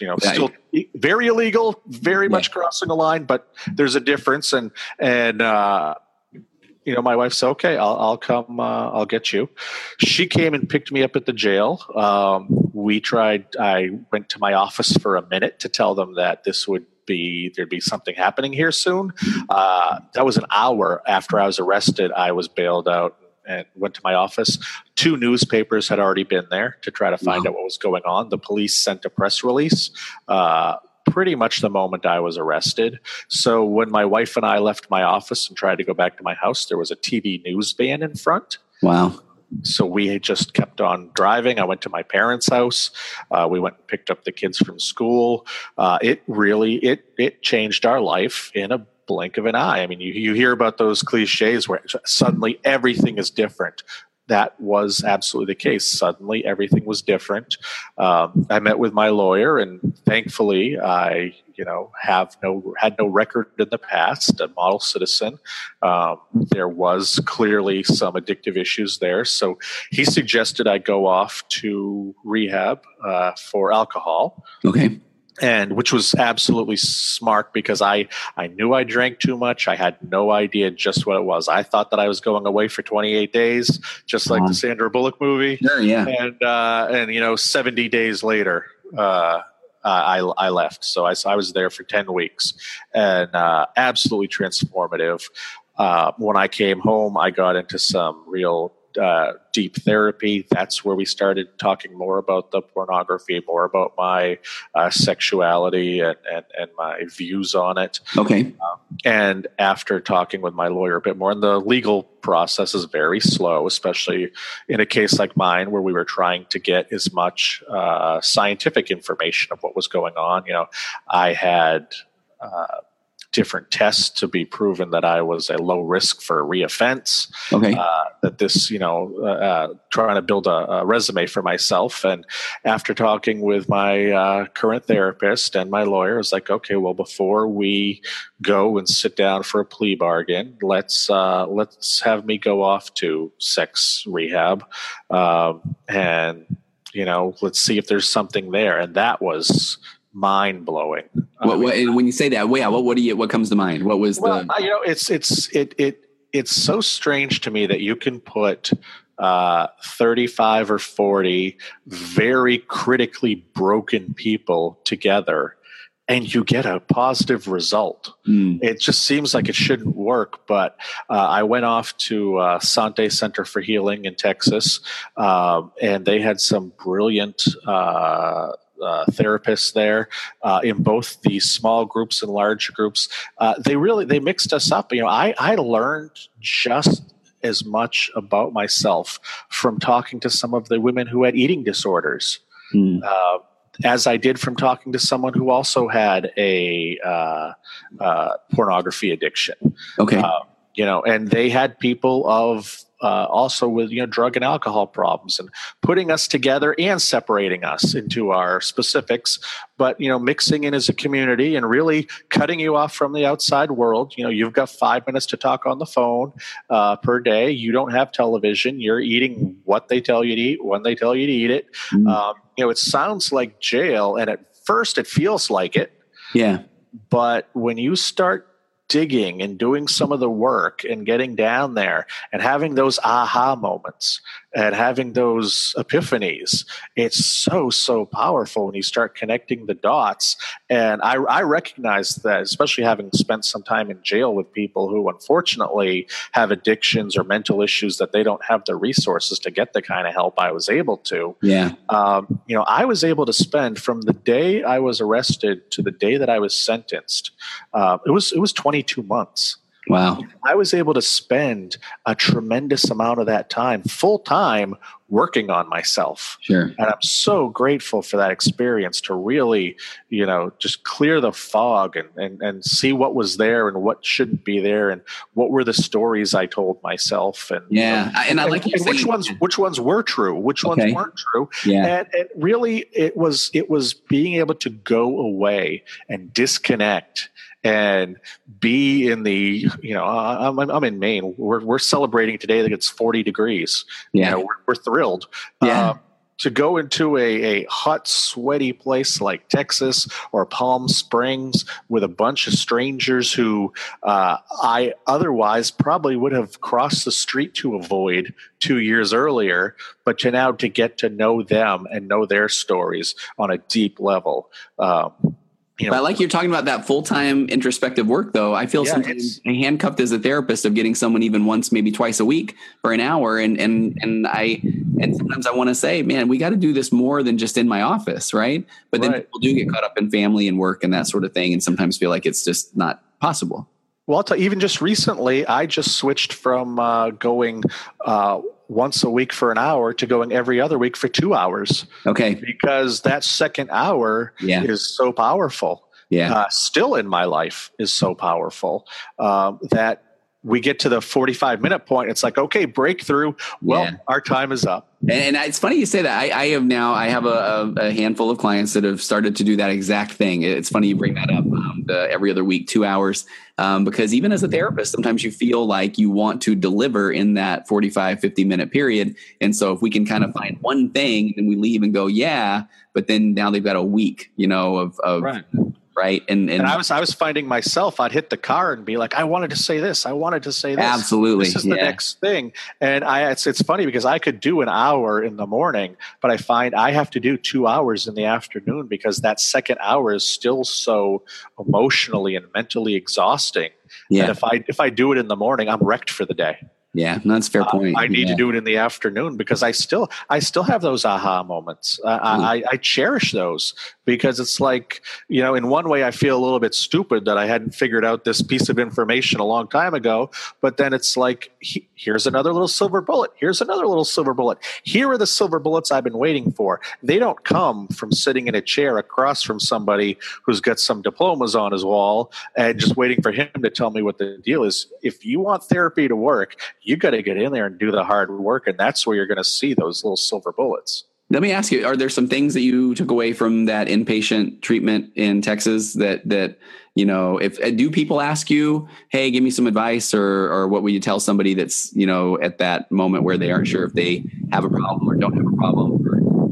You know, right. still very illegal, very yeah. much crossing a line, but there's a difference. And and uh, you know, my wife said, "Okay, I'll, I'll come. Uh, I'll get you." She came and picked me up at the jail. Um, we tried. I went to my office for a minute to tell them that this would be there'd be something happening here soon. Uh, that was an hour after I was arrested. I was bailed out and went to my office. Two newspapers had already been there to try to find wow. out what was going on. The police sent a press release. Uh, pretty much the moment I was arrested. So when my wife and I left my office and tried to go back to my house, there was a TV news van in front. Wow. So we just kept on driving. I went to my parents' house. Uh, we went and picked up the kids from school. Uh, it really it it changed our life in a blink of an eye. I mean, you, you hear about those cliches where suddenly everything is different that was absolutely the case. Suddenly, everything was different. Um, I met with my lawyer, and thankfully, I, you know, have no had no record in the past. A model citizen. Um, there was clearly some addictive issues there, so he suggested I go off to rehab uh, for alcohol. Okay and which was absolutely smart because I I knew I drank too much. I had no idea just what it was. I thought that I was going away for 28 days, just like the Sandra Bullock movie. Sure, yeah. And uh, and you know, 70 days later, uh, I I left. So I, I was there for 10 weeks, and uh, absolutely transformative. Uh, when I came home, I got into some real uh, deep therapy. That's where we started talking more about the pornography, more about my uh, sexuality and, and, and, my views on it. Okay. Um, and after talking with my lawyer a bit more, and the legal process is very slow, especially in a case like mine where we were trying to get as much uh, scientific information of what was going on. You know, I had. Uh, different tests to be proven that I was a low risk for reoffense. Okay. Uh, that this, you know, uh, uh, trying to build a, a, resume for myself. And after talking with my uh, current therapist and my lawyer, I was like, okay, well, before we go and sit down for a plea bargain, let's uh, let's have me go off to sex rehab, um, and you know, let's see if there's something there. And that was mind blowing. What, what, when you say that, yeah, what, what do you, what comes to mind? What was well, the, you know, it's, it's, it, it, it's so strange to me that you can put uh, 35 or 40 very critically broken people together and you get a positive result. Mm. It just seems like it shouldn't work, but uh, I went off to uh, Sante Center for Healing in Texas, um, and they had some brilliant. Uh, uh, therapists there uh, in both the small groups and large groups. Uh, they really they mixed us up. You know, I I learned just as much about myself from talking to some of the women who had eating disorders. Mm as I did from talking to someone who also had a uh, uh, pornography addiction. Okay. Uh, you know, and they had people of uh, also with you know drug and alcohol problems and putting us together and separating us into our specifics but you know mixing in as a community and really cutting you off from the outside world. You know you've got five minutes to talk on the phone uh, per day. You don't have television. You're eating what they tell you to eat when they tell you to eat it. Mm. um, you know it sounds like jail and at first it feels like it. Yeah. But when you start digging and doing some of the work and getting down there and having those aha moments and having those epiphanies. It's so so powerful when you start connecting the dots. And i, I recognize that especially having spent some time in jail with people who unfortunately have addictions or mental issues that they don't have the resources to get the kind of help i was able to. Yeah. Um, you know i was able to spend from the day i was arrested to the day that i was sentenced uh, it was it was 22 months Wow. I was able to spend a tremendous amount of that time full time working on myself. Sure. And I'm so grateful for that experience to really, you know, just clear the fog and, and, and see what was there and what shouldn't be there and what were the stories I told myself and yeah. Um, you know, and I like and, and which ones which ones were true, which okay. ones weren't true. Yeah. And, and really it was it was being able to go away and disconnect and be in the you know I'm, I'm in Maine. We're we're celebrating today that it's 40 degrees. Yeah, you know, we're, we're, thrilled. Yeah. Uh, to go into a, a hot, sweaty place like Texas or Palm Springs with a bunch of strangers who uh, I otherwise probably would have crossed the street to avoid two years earlier, but to now to get to know them and know their stories on a deep level. Um, you know, but I like you're talking about that full time introspective work, though. I feel yeah, sometimes handcuffed as a therapist of getting someone even once, maybe twice a week for an hour, and and and I and sometimes I want to say, man, we got to do this more than just in my office, right? But then right. people do get caught up in family and work and that sort of thing, and sometimes feel like it's just not possible. Well, tell, even just recently, I just switched from uh, going. Uh, once a week for an hour to going every other week for two hours. Okay. Because that second hour yeah. is so powerful. Yeah. Uh, still in my life is so powerful um, that we get to the 45 minute point. It's like, okay, breakthrough. Well, yeah. our time is up. And, it's funny you say that. I, I have now, I have a, a, handful of clients that have started to do that exact thing. It's funny you bring that up um, the, every other week, two hours, um, because even as a therapist, sometimes you feel like you want to deliver in that 45, 50 minute period. And so if we can kind of find one thing and we leave and go, yeah, but then now they've got a week, you know, of, of right right? And, and, and I was I was finding myself I'd hit the car and be like, I wanted to say this, I wanted to say this. Absolutely, this is the yeah. next thing. And I it's it's funny because I could do an hour in the morning, but I find I have to do two hours in the afternoon because that second hour is still so emotionally and mentally exhausting. Yeah. And if I if I do it in the morning, I'm wrecked for the day. Yeah, that's a fair point. Uh, I need yeah. to do it in the afternoon because I still I still have those aha moments. Uh. I, I cherish those because it's like you know in one way I feel a little bit stupid that I hadn't figured out this piece of information a long time ago. But then it's like he, here's another little silver bullet. Here's another little silver bullet. Here are the silver bullets I've been waiting for. They don't come from sitting in a chair across from somebody who's got some diplomas on his wall and just waiting for him to tell me what the deal is. If you want therapy to work, you got to get in there and do the hard work, and that's where you're going to see those little silver bullets. Let me ask you: Are there some things that you took away from that inpatient treatment in Texas that that you know? If uh, do people ask you, "Hey, give me some advice," or or what would you tell somebody that's you know at that moment where they aren't sure if they have a problem or don't have a problem,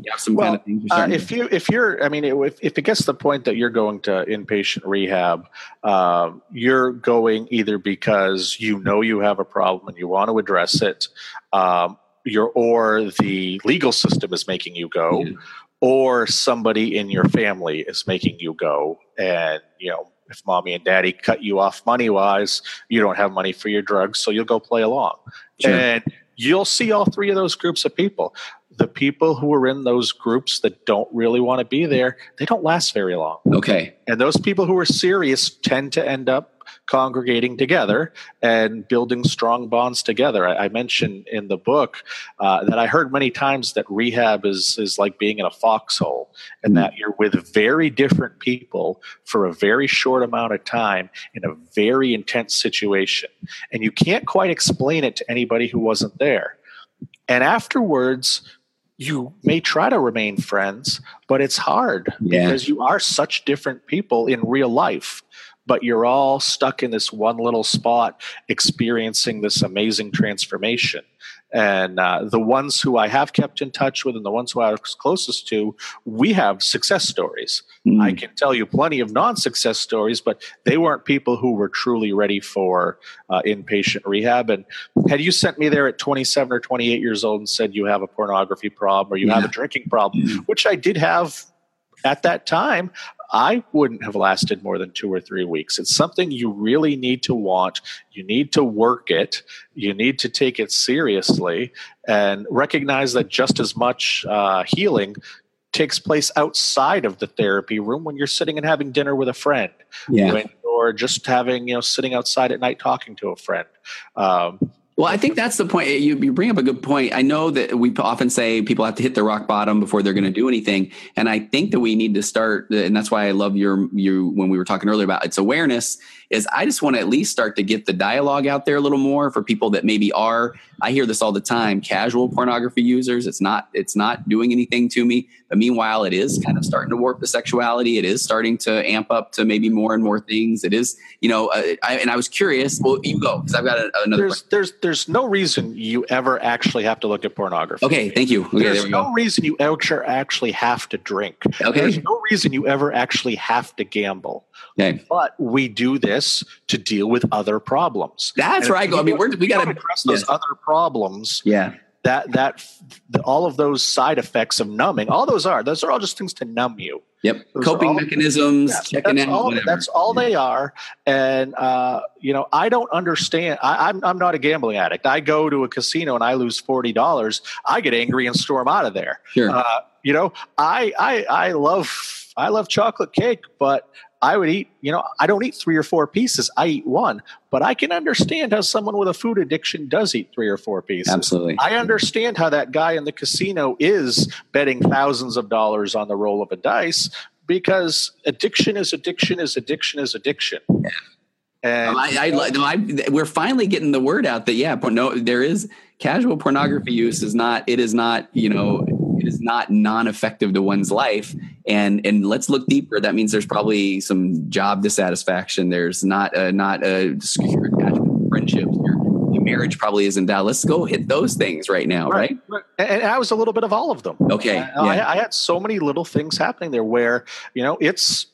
you have some well, kind of things? Uh, if you if you're, I mean, if if it gets to the point that you're going to inpatient rehab, uh, you're going either because you know you have a problem and you want to address it. Um, your or the legal system is making you go yeah. or somebody in your family is making you go and you know if mommy and daddy cut you off money wise you don't have money for your drugs so you'll go play along sure. and you'll see all three of those groups of people the people who are in those groups that don't really want to be there they don't last very long okay and those people who are serious tend to end up congregating together and building strong bonds together. I, I mentioned in the book uh, that I heard many times that rehab is is like being in a foxhole, and that you're with very different people for a very short amount of time in a very intense situation, and you can't quite explain it to anybody who wasn't there. And afterwards, you may try to remain friends, but it's hard yeah. because you are such different people in real life but you're all stuck in this one little spot experiencing this amazing transformation. And uh, the ones who I have kept in touch with and the ones who I was closest to, we have success stories. Mm. I can tell you plenty of non success stories, but they weren't people who were truly ready for uh, inpatient rehab. And had you sent me there at 27 or 28 years old and said you have a pornography problem or you yeah. have a drinking problem, mm. which I did have at that time, I wouldn't have lasted more than two or three weeks. It's something you really need to want. You need to work it. You need to take it seriously and recognize that just as much uh, healing takes place outside of the therapy room when you're sitting and having dinner with a friend. Yeah. When, or just having, you know, sitting outside at night talking to a friend. Um, well, I think that's the point. You, you bring up a good point. I know that we often say people have to hit the rock bottom before they're going to mm-hmm. do anything, and I think that we need to start. And that's why I love your you when we were talking earlier about it's awareness. Is I just want to at least start to get the dialogue out there a little more for people that maybe are. I hear this all the time. Casual pornography users. It's not. It's not doing anything to me. But meanwhile, it is kind of starting to warp the sexuality. It is starting to amp up to maybe more and more things. It is. You know. Uh, I, and I was curious. Well, you go because I've got a, another. There's question. there's there's no reason you ever actually have to look at pornography. Okay, thank you. Okay, there's there no go. reason you ever actually have to drink. Okay. There's no reason you ever actually have to gamble. Okay. But we do this to deal with other problems. That's right. I mean, we got to address those yes. other problems. Yeah that that all of those side effects of numbing all those are those are all just things to numb you yep those coping mechanisms yeah, checking that's out all, that's all yeah. they are and uh, you know i don't understand I, am I'm, I'm not a gambling addict i go to a casino and i lose $40 i get angry and storm out of there sure. Uh, you know i i i love i love chocolate cake but I would eat, you know, I don't eat three or four pieces. I eat one, but I can understand how someone with a food addiction does eat three or four pieces. Absolutely. I understand how that guy in the casino is betting thousands of dollars on the roll of a dice because addiction is addiction is addiction is addiction. Yeah. And um, I, I, no, I, we're finally getting the word out that yeah, no, there is casual pornography use is not. It is not. You know, it is not non-effective to one's life and and let's look deeper. That means there's probably some job dissatisfaction. There's not a, not a secure attachment friendships. Your, your marriage probably isn't that let's go hit those things right now right, right? and i was a little bit of all of them. Okay. Yeah. I, I had so many little things happening there where you know it's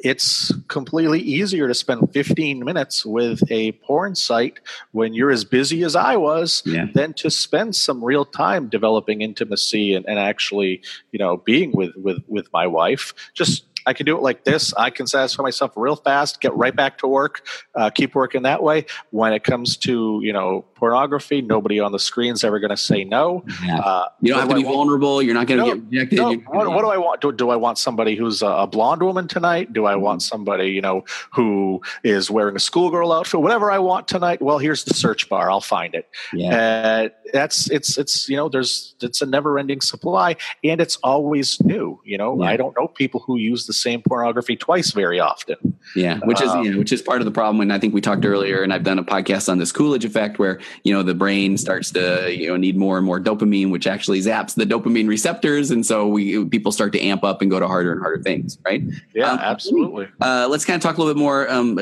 it's completely easier to spend 15 minutes with a porn site when you're as busy as I was yeah. than to spend some real time developing intimacy and, and actually, you know, being with, with, with my wife. Just I can do it like this. I can satisfy myself real fast, get right back to work, uh, keep working that way. When it comes to, you know, pornography. Nobody on the screen's ever going to say no. Yeah. Uh, you don't have to be vulnerable. You're not going to no, get rejected. No. What, what, do I want? Do, do, I want somebody who's a blonde woman tonight? Do I mm-hmm. want somebody you know who is wearing a schoolgirl outfit? Whatever I want tonight. Well, here's the search bar. I'll find it. Yeah. Uh, that's it's it's you know there's it's a never ending supply and it's always new. You know yeah. I don't know people who use the same pornography twice very often. Yeah, which is um, you know, which is part of the problem. And I think we talked earlier, and I've done a podcast on this Coolidge effect, where you know the brain starts to you know need more and more dopamine, which actually zaps the dopamine receptors, and so we people start to amp up and go to harder and harder things, right? Yeah, um, absolutely. Uh, let's kind of talk a little bit more. Um,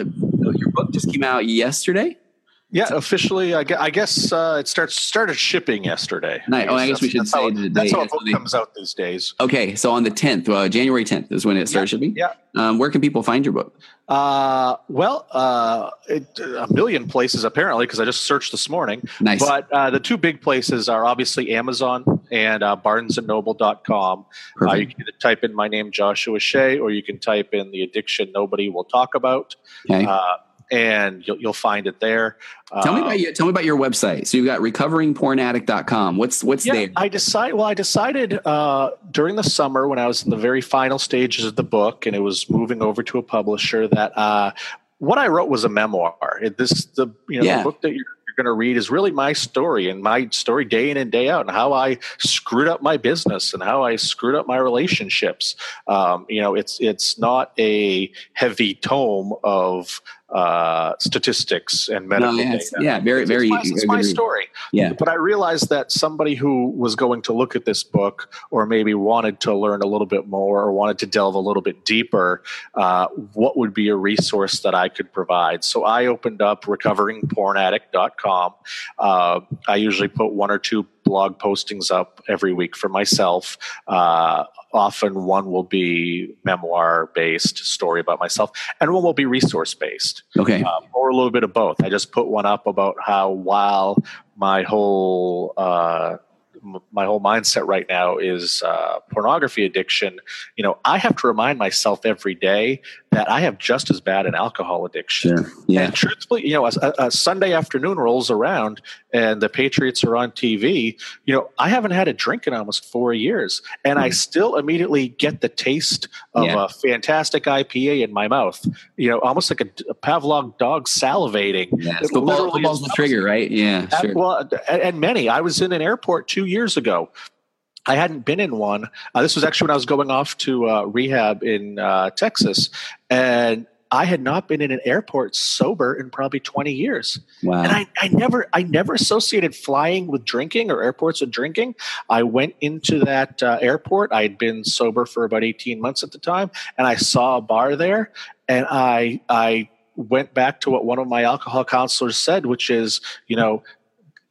your book just came out yesterday. Yeah, officially, I guess uh, it starts started shipping yesterday. Nice. Oh, I guess we should say how, the That's how a book comes out these days. Okay, so on the tenth, uh, January tenth is when it starts yeah, shipping. Yeah. Um, where can people find your book? Uh, well, uh, it, a million places apparently because I just searched this morning. Nice. But uh, the two big places are obviously Amazon and uh, BarnesandNoble.com. Uh, you can type in my name, Joshua Shea, or you can type in the addiction nobody will talk about. Okay. Uh, and you'll, you'll find it there. Tell me about um, your, tell me about your website. So you've got recoveringpornaddict.com. What's what's yeah, there? I decided well I decided uh, during the summer when I was in the very final stages of the book and it was moving over to a publisher that uh, what I wrote was a memoir. It, this the you know yeah. the book that you're going to read is really my story and my story day in and day out and how I screwed up my business and how I screwed up my relationships. Um, you know, it's it's not a heavy tome of uh, statistics and medical no, yeah, data. Yeah, very, very. It's my, it's my story. Yeah. But I realized that somebody who was going to look at this book, or maybe wanted to learn a little bit more, or wanted to delve a little bit deeper, uh, what would be a resource that I could provide? So I opened up recoveringpornaddict.com. Uh, I usually put one or two blog postings up every week for myself. Uh, often one will be memoir based story about myself, and one will be resource based. Okay, um, or a little bit of both. I just put one up about how while my whole uh, my whole mindset right now is uh, pornography addiction. You know, I have to remind myself every day that I have just as bad an alcohol addiction. Sure. Yeah. And truthfully, you know, a, a, Sunday afternoon rolls around and the Patriots are on TV. You know, I haven't had a drink in almost four years, and mm. I still immediately get the taste of yeah. a fantastic IPA in my mouth. You know, almost like a, a Pavlov dog salivating. Yeah, football, football's the trigger, right? Yeah, sure. well, and many. I was in an airport two years ago I hadn't been in one. Uh, this was actually when I was going off to uh, rehab in uh, Texas, and I had not been in an airport sober in probably 20 years. Wow. And I, I never I never associated flying with drinking or airports with drinking. I went into that uh, airport. I had been sober for about 18 months at the time, and I saw a bar there, and I I went back to what one of my alcohol counselors said, which is, you know,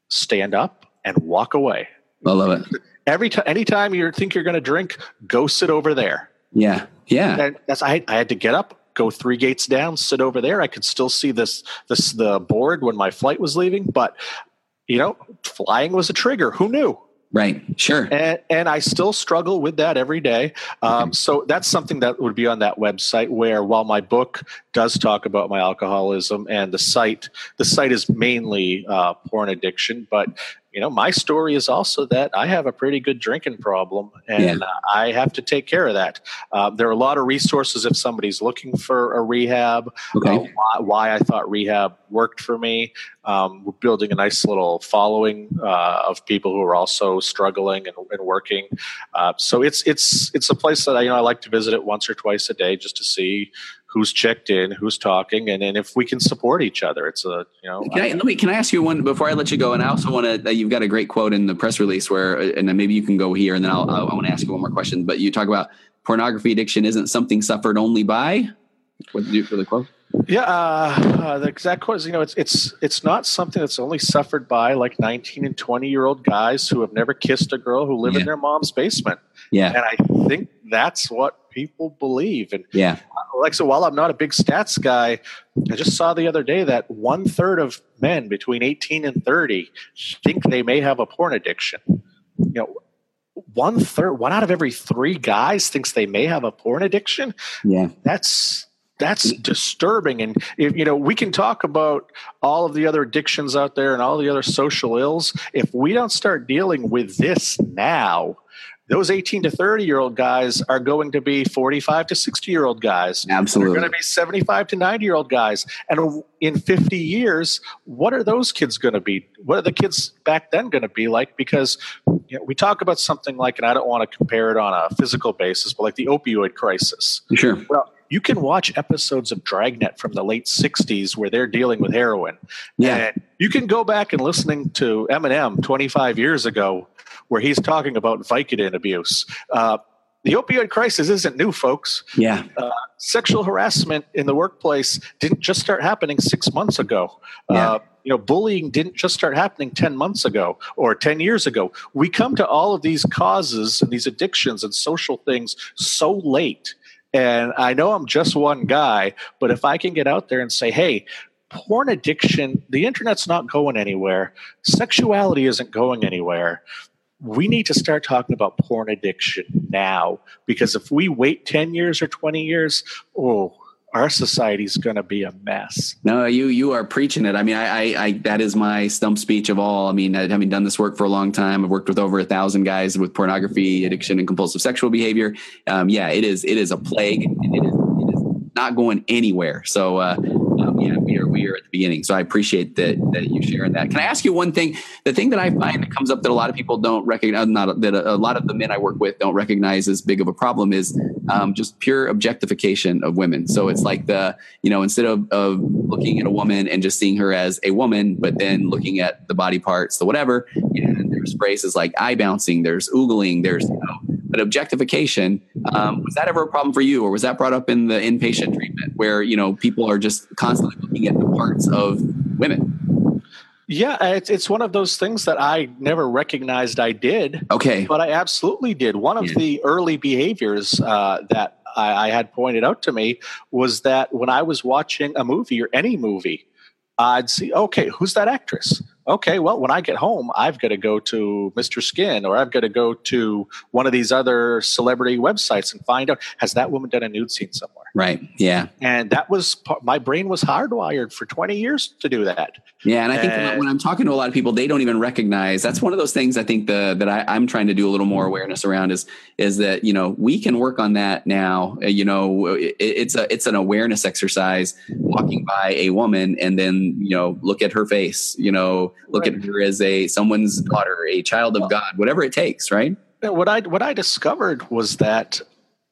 stand up and walk away. I love it every time anytime you think you're going to drink go sit over there yeah yeah and that's I, I had to get up go three gates down sit over there i could still see this this the board when my flight was leaving but you know flying was a trigger who knew Right. Sure. And, and, I still struggle with that every day. Um. So that's something that would be on that website. Where while my book does talk about my alcoholism, and the site, the site is mainly uh, porn addiction, but you know, my story is also that I have a pretty good drinking problem and yeah. I have to take care of that. Uh, there are a lot of resources if somebody's looking for a rehab, okay. uh, why, why, I thought rehab worked for me. Um, we're building a nice little following uh, of people who are also struggling and, and working. Uh, so it's it's it's a place that I you know I like to visit it once or twice a day just to see who's checked in, who's talking, and, and if we can support each other. It's a you know. Can I, let me can I ask you one before I let you go? And I also want to. You've got a great quote in the press release where, and then maybe you can go here, and then I'll, I'll I want to ask you one more question. But you talk about pornography addiction isn't something suffered only by. What did you for the quote? Yeah, uh, uh, the exact quote is, you know, it's it's it's not something that's only suffered by like nineteen and twenty year old guys who have never kissed a girl who live yeah. in their mom's basement. Yeah, and I think that's what people believe. And yeah, so, while I'm not a big stats guy, I just saw the other day that one third of men between eighteen and thirty think they may have a porn addiction. You know, one third, one out of every three guys thinks they may have a porn addiction. Yeah, that's that's disturbing and if you know we can talk about all of the other addictions out there and all the other social ills if we don't start dealing with this now those 18 to 30 year old guys are going to be 45 to 60 year old guys. Absolutely. They're going to be 75 to 90 year old guys. And in 50 years, what are those kids going to be? What are the kids back then going to be like? Because you know, we talk about something like, and I don't want to compare it on a physical basis, but like the opioid crisis. Sure. Well, you can watch episodes of Dragnet from the late 60s where they're dealing with heroin. Yeah. And you can go back and listening to Eminem 25 years ago where he's talking about Vicodin abuse. Uh, the opioid crisis isn't new, folks. Yeah. Uh, sexual harassment in the workplace didn't just start happening six months ago. Yeah. Uh, you know, bullying didn't just start happening 10 months ago or 10 years ago. We come to all of these causes and these addictions and social things so late. And I know I'm just one guy, but if I can get out there and say, hey, porn addiction, the internet's not going anywhere, sexuality isn't going anywhere. We need to start talking about porn addiction now because if we wait 10 years or 20 years, oh, our society's going to be a mess. No, you you are preaching it. I mean, I, I, I that is my stump speech of all. I mean, having done this work for a long time, I've worked with over a thousand guys with pornography, addiction, and compulsive sexual behavior. Um, yeah, it is it is a plague, it is, it is not going anywhere. So. Uh, yeah, we are we are at the beginning, so I appreciate that that you sharing that. Can I ask you one thing? The thing that I find that comes up that a lot of people don't recognize, not that a, a lot of the men I work with don't recognize as big of a problem is um, just pure objectification of women. So it's like the you know instead of, of looking at a woman and just seeing her as a woman, but then looking at the body parts, the whatever. And there's phrases like eye bouncing, there's oogling, there's you know, but objectification um, was that ever a problem for you, or was that brought up in the inpatient treatment where you know people are just constantly looking at the parts of women? Yeah, it's it's one of those things that I never recognized I did. Okay, but I absolutely did. One of Yeah. the early behaviors uh, that I, I had pointed out to me was that when I was watching a movie or any movie, I'd see, okay, who's that actress? Okay, well, when I get home, I've got to go to Mr. Skin or I've got to go to one of these other celebrity websites and find out has that woman done a nude scene somewhere? Right, yeah, And that was my brain was hardwired for 20 years to do that. yeah. And I think Uh, when, I'm talking to a lot of people, they don't even recognize. That's one of those things. I think the that I, I'm trying to do a little more awareness around is is that you know we can work on that now. Uh, You know, it, it's a it's an awareness exercise. Walking by a woman and then you know look at her face. You know, look Right. at her as a someone's daughter, a child of God, whatever it takes. Right. What I what I discovered was that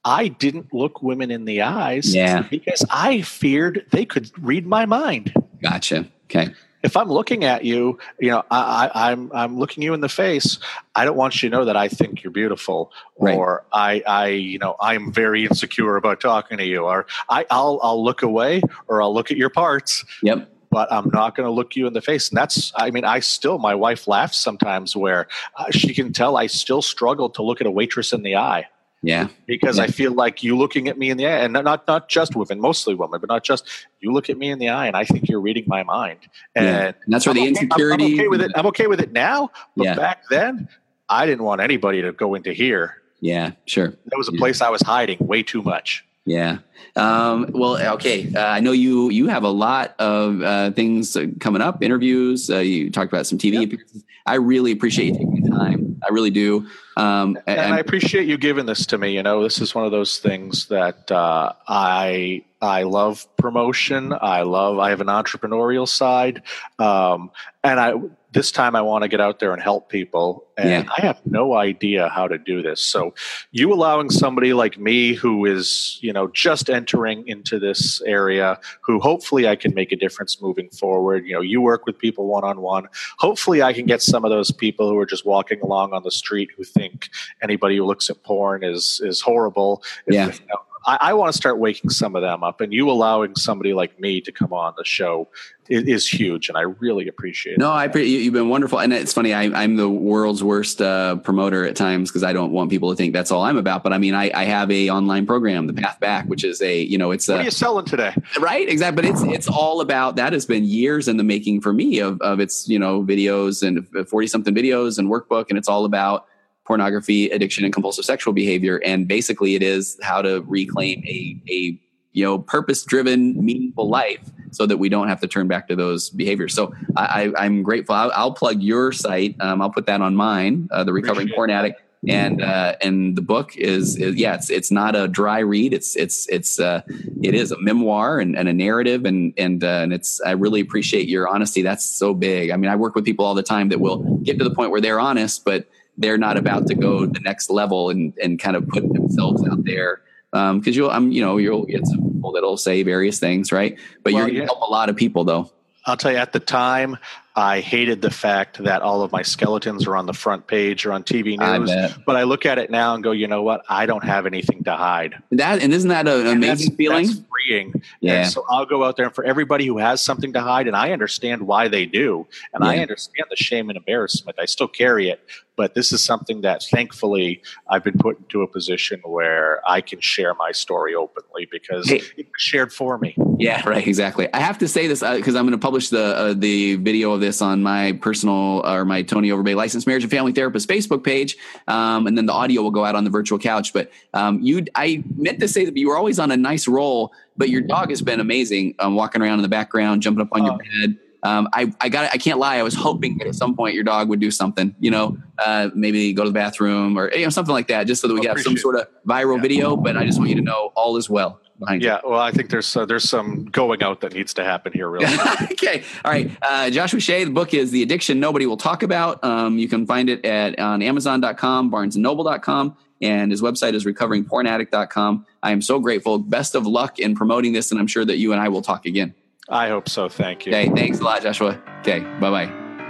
I didn't look women in the eyes Yeah. because I feared they could read my mind. Gotcha. Okay. If I'm looking at you, you know, I, I, I'm I'm looking you in the face. I don't want you to know that I think you're beautiful, Right. or I, I, you know, I'm very insecure about talking to you, or I, I'll I'll look away, or I'll look at your parts, Yep. but I'm not going to look you in the face. And that's, I mean, I still, my wife laughs sometimes where uh, she can tell I still struggle to look at a waitress in the eye Yeah. because Yeah. I feel like you looking at me in the eye, and not not just women, mostly women, but not just you look at me in the eye, and I think you're reading my mind. And Yeah. And that's where I'm the okay- I'm- insecurity. I'm, okay with it. I'm okay with it now, but Yeah. back then, I didn't want anybody to go into here. Yeah. Sure. That was a place I was hiding way too much. Yeah. Um, well, okay. Uh, I know you you have a lot of uh, things uh, coming up, interviews. Uh, you talked about some TV Yep. appearances. I really appreciate you taking the time. I really do. Um, and I appreciate you giving this to me. You know, this is one of those things that uh, I I love promotion. I love. I have an entrepreneurial side, um, and I this time I want to get out there and help people. And Yeah. I have no idea how to do this. So, you allowing somebody like me who is you know just entering into this area, who hopefully I can make a difference moving forward. You know, you work with people one on one hopefully I can get some of those people who are just walking along on the street who think anybody who looks at porn is is horrible. If- Yeah. you know, I, I want to start waking some of them up, and you allowing somebody like me to come on the show is, is huge, and I really appreciate it. no, it. I pre- you- you've been wonderful, and it's funny. I, I'm the world's worst uh, promoter at times because I don't want people to think that's all I'm about. But I mean, I, I have a online program, The Path Back, which is a you know it's What a are you selling today? right exactly but it's it's all about that has been years in the making for me of of its you know videos and 40 something videos and workbook and it's all about pornography addiction and compulsive sexual behavior. And basically it is how to reclaim a a you know purpose driven meaningful life so that we don't have to turn back to those behaviors. So I, am grateful. I'll, I'll, plug your site. Um, i'll put that on mine uh, the recovering porn addict. And uh, and the book is, is, yeah it's it's not a dry read. It's it's it's uh, it is a memoir and, and a narrative. And and uh, and it's I really appreciate your honesty. That's so big. I mean I work with people all the time that will get to the point where they're honest but they're not about to go the next level and and kind of put themselves out there because um, you'll I'm you know you'll get some people that'll say various things right but well, you're going to yeah. help a lot of people though I'll tell you at the time I hated the fact that all of my skeletons are on the front page or on TV news. I but I look at it now and go, you know what? I don't have anything to hide. That and isn't that an amazing that's, feeling? That's freeing. Yeah. And so I'll go out there and for everybody who has something to hide, and I understand why they do, and yeah. I understand the shame and embarrassment. I still carry it, but this is something that thankfully I've been put into a position where I can share my story openly because hey. it was shared for me. Yeah, right. Exactly. I have to say this because uh, I'm going to publish the uh, the video of this on my personal or my Tony Overbay licensed marriage and family therapist Facebook page, um, and then the audio will go out on the virtual couch. But um, you, I meant to say that you were always on a nice roll, but your dog has been amazing, um, walking around in the background, jumping up on your oh. bed um, I, I got I can't lie. I was hoping that at some point your dog would do something, you know, uh, maybe go to the bathroom or you know something like that, just so that we have some sort of viral yeah. video. But I just want you to know all is well. Behind yeah, well, I think there's uh, there's some going out that needs to happen here, really. okay, all right. Uh, Joshua Shea, the book is "The Addiction Nobody Will Talk About." Um, you can find it at on Amazon.com, BarnesandNoble.com, and his website is RecoveringPornAddict.com. I am so grateful. Best of luck in promoting this, and I'm sure that you and I will talk again. I hope so. Thank you. Okay. Thanks a lot, Joshua. Okay. Bye-bye.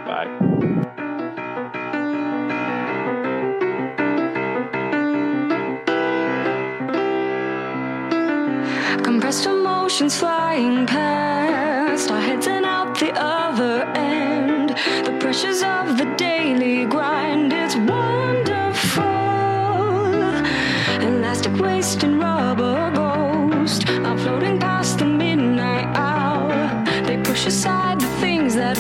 Bye. Compressed emotions flying past our heads and out the other end. The pressures of the daily grind, it's wonderful. Elastic waste and rubber ghost are floating past the push aside the things that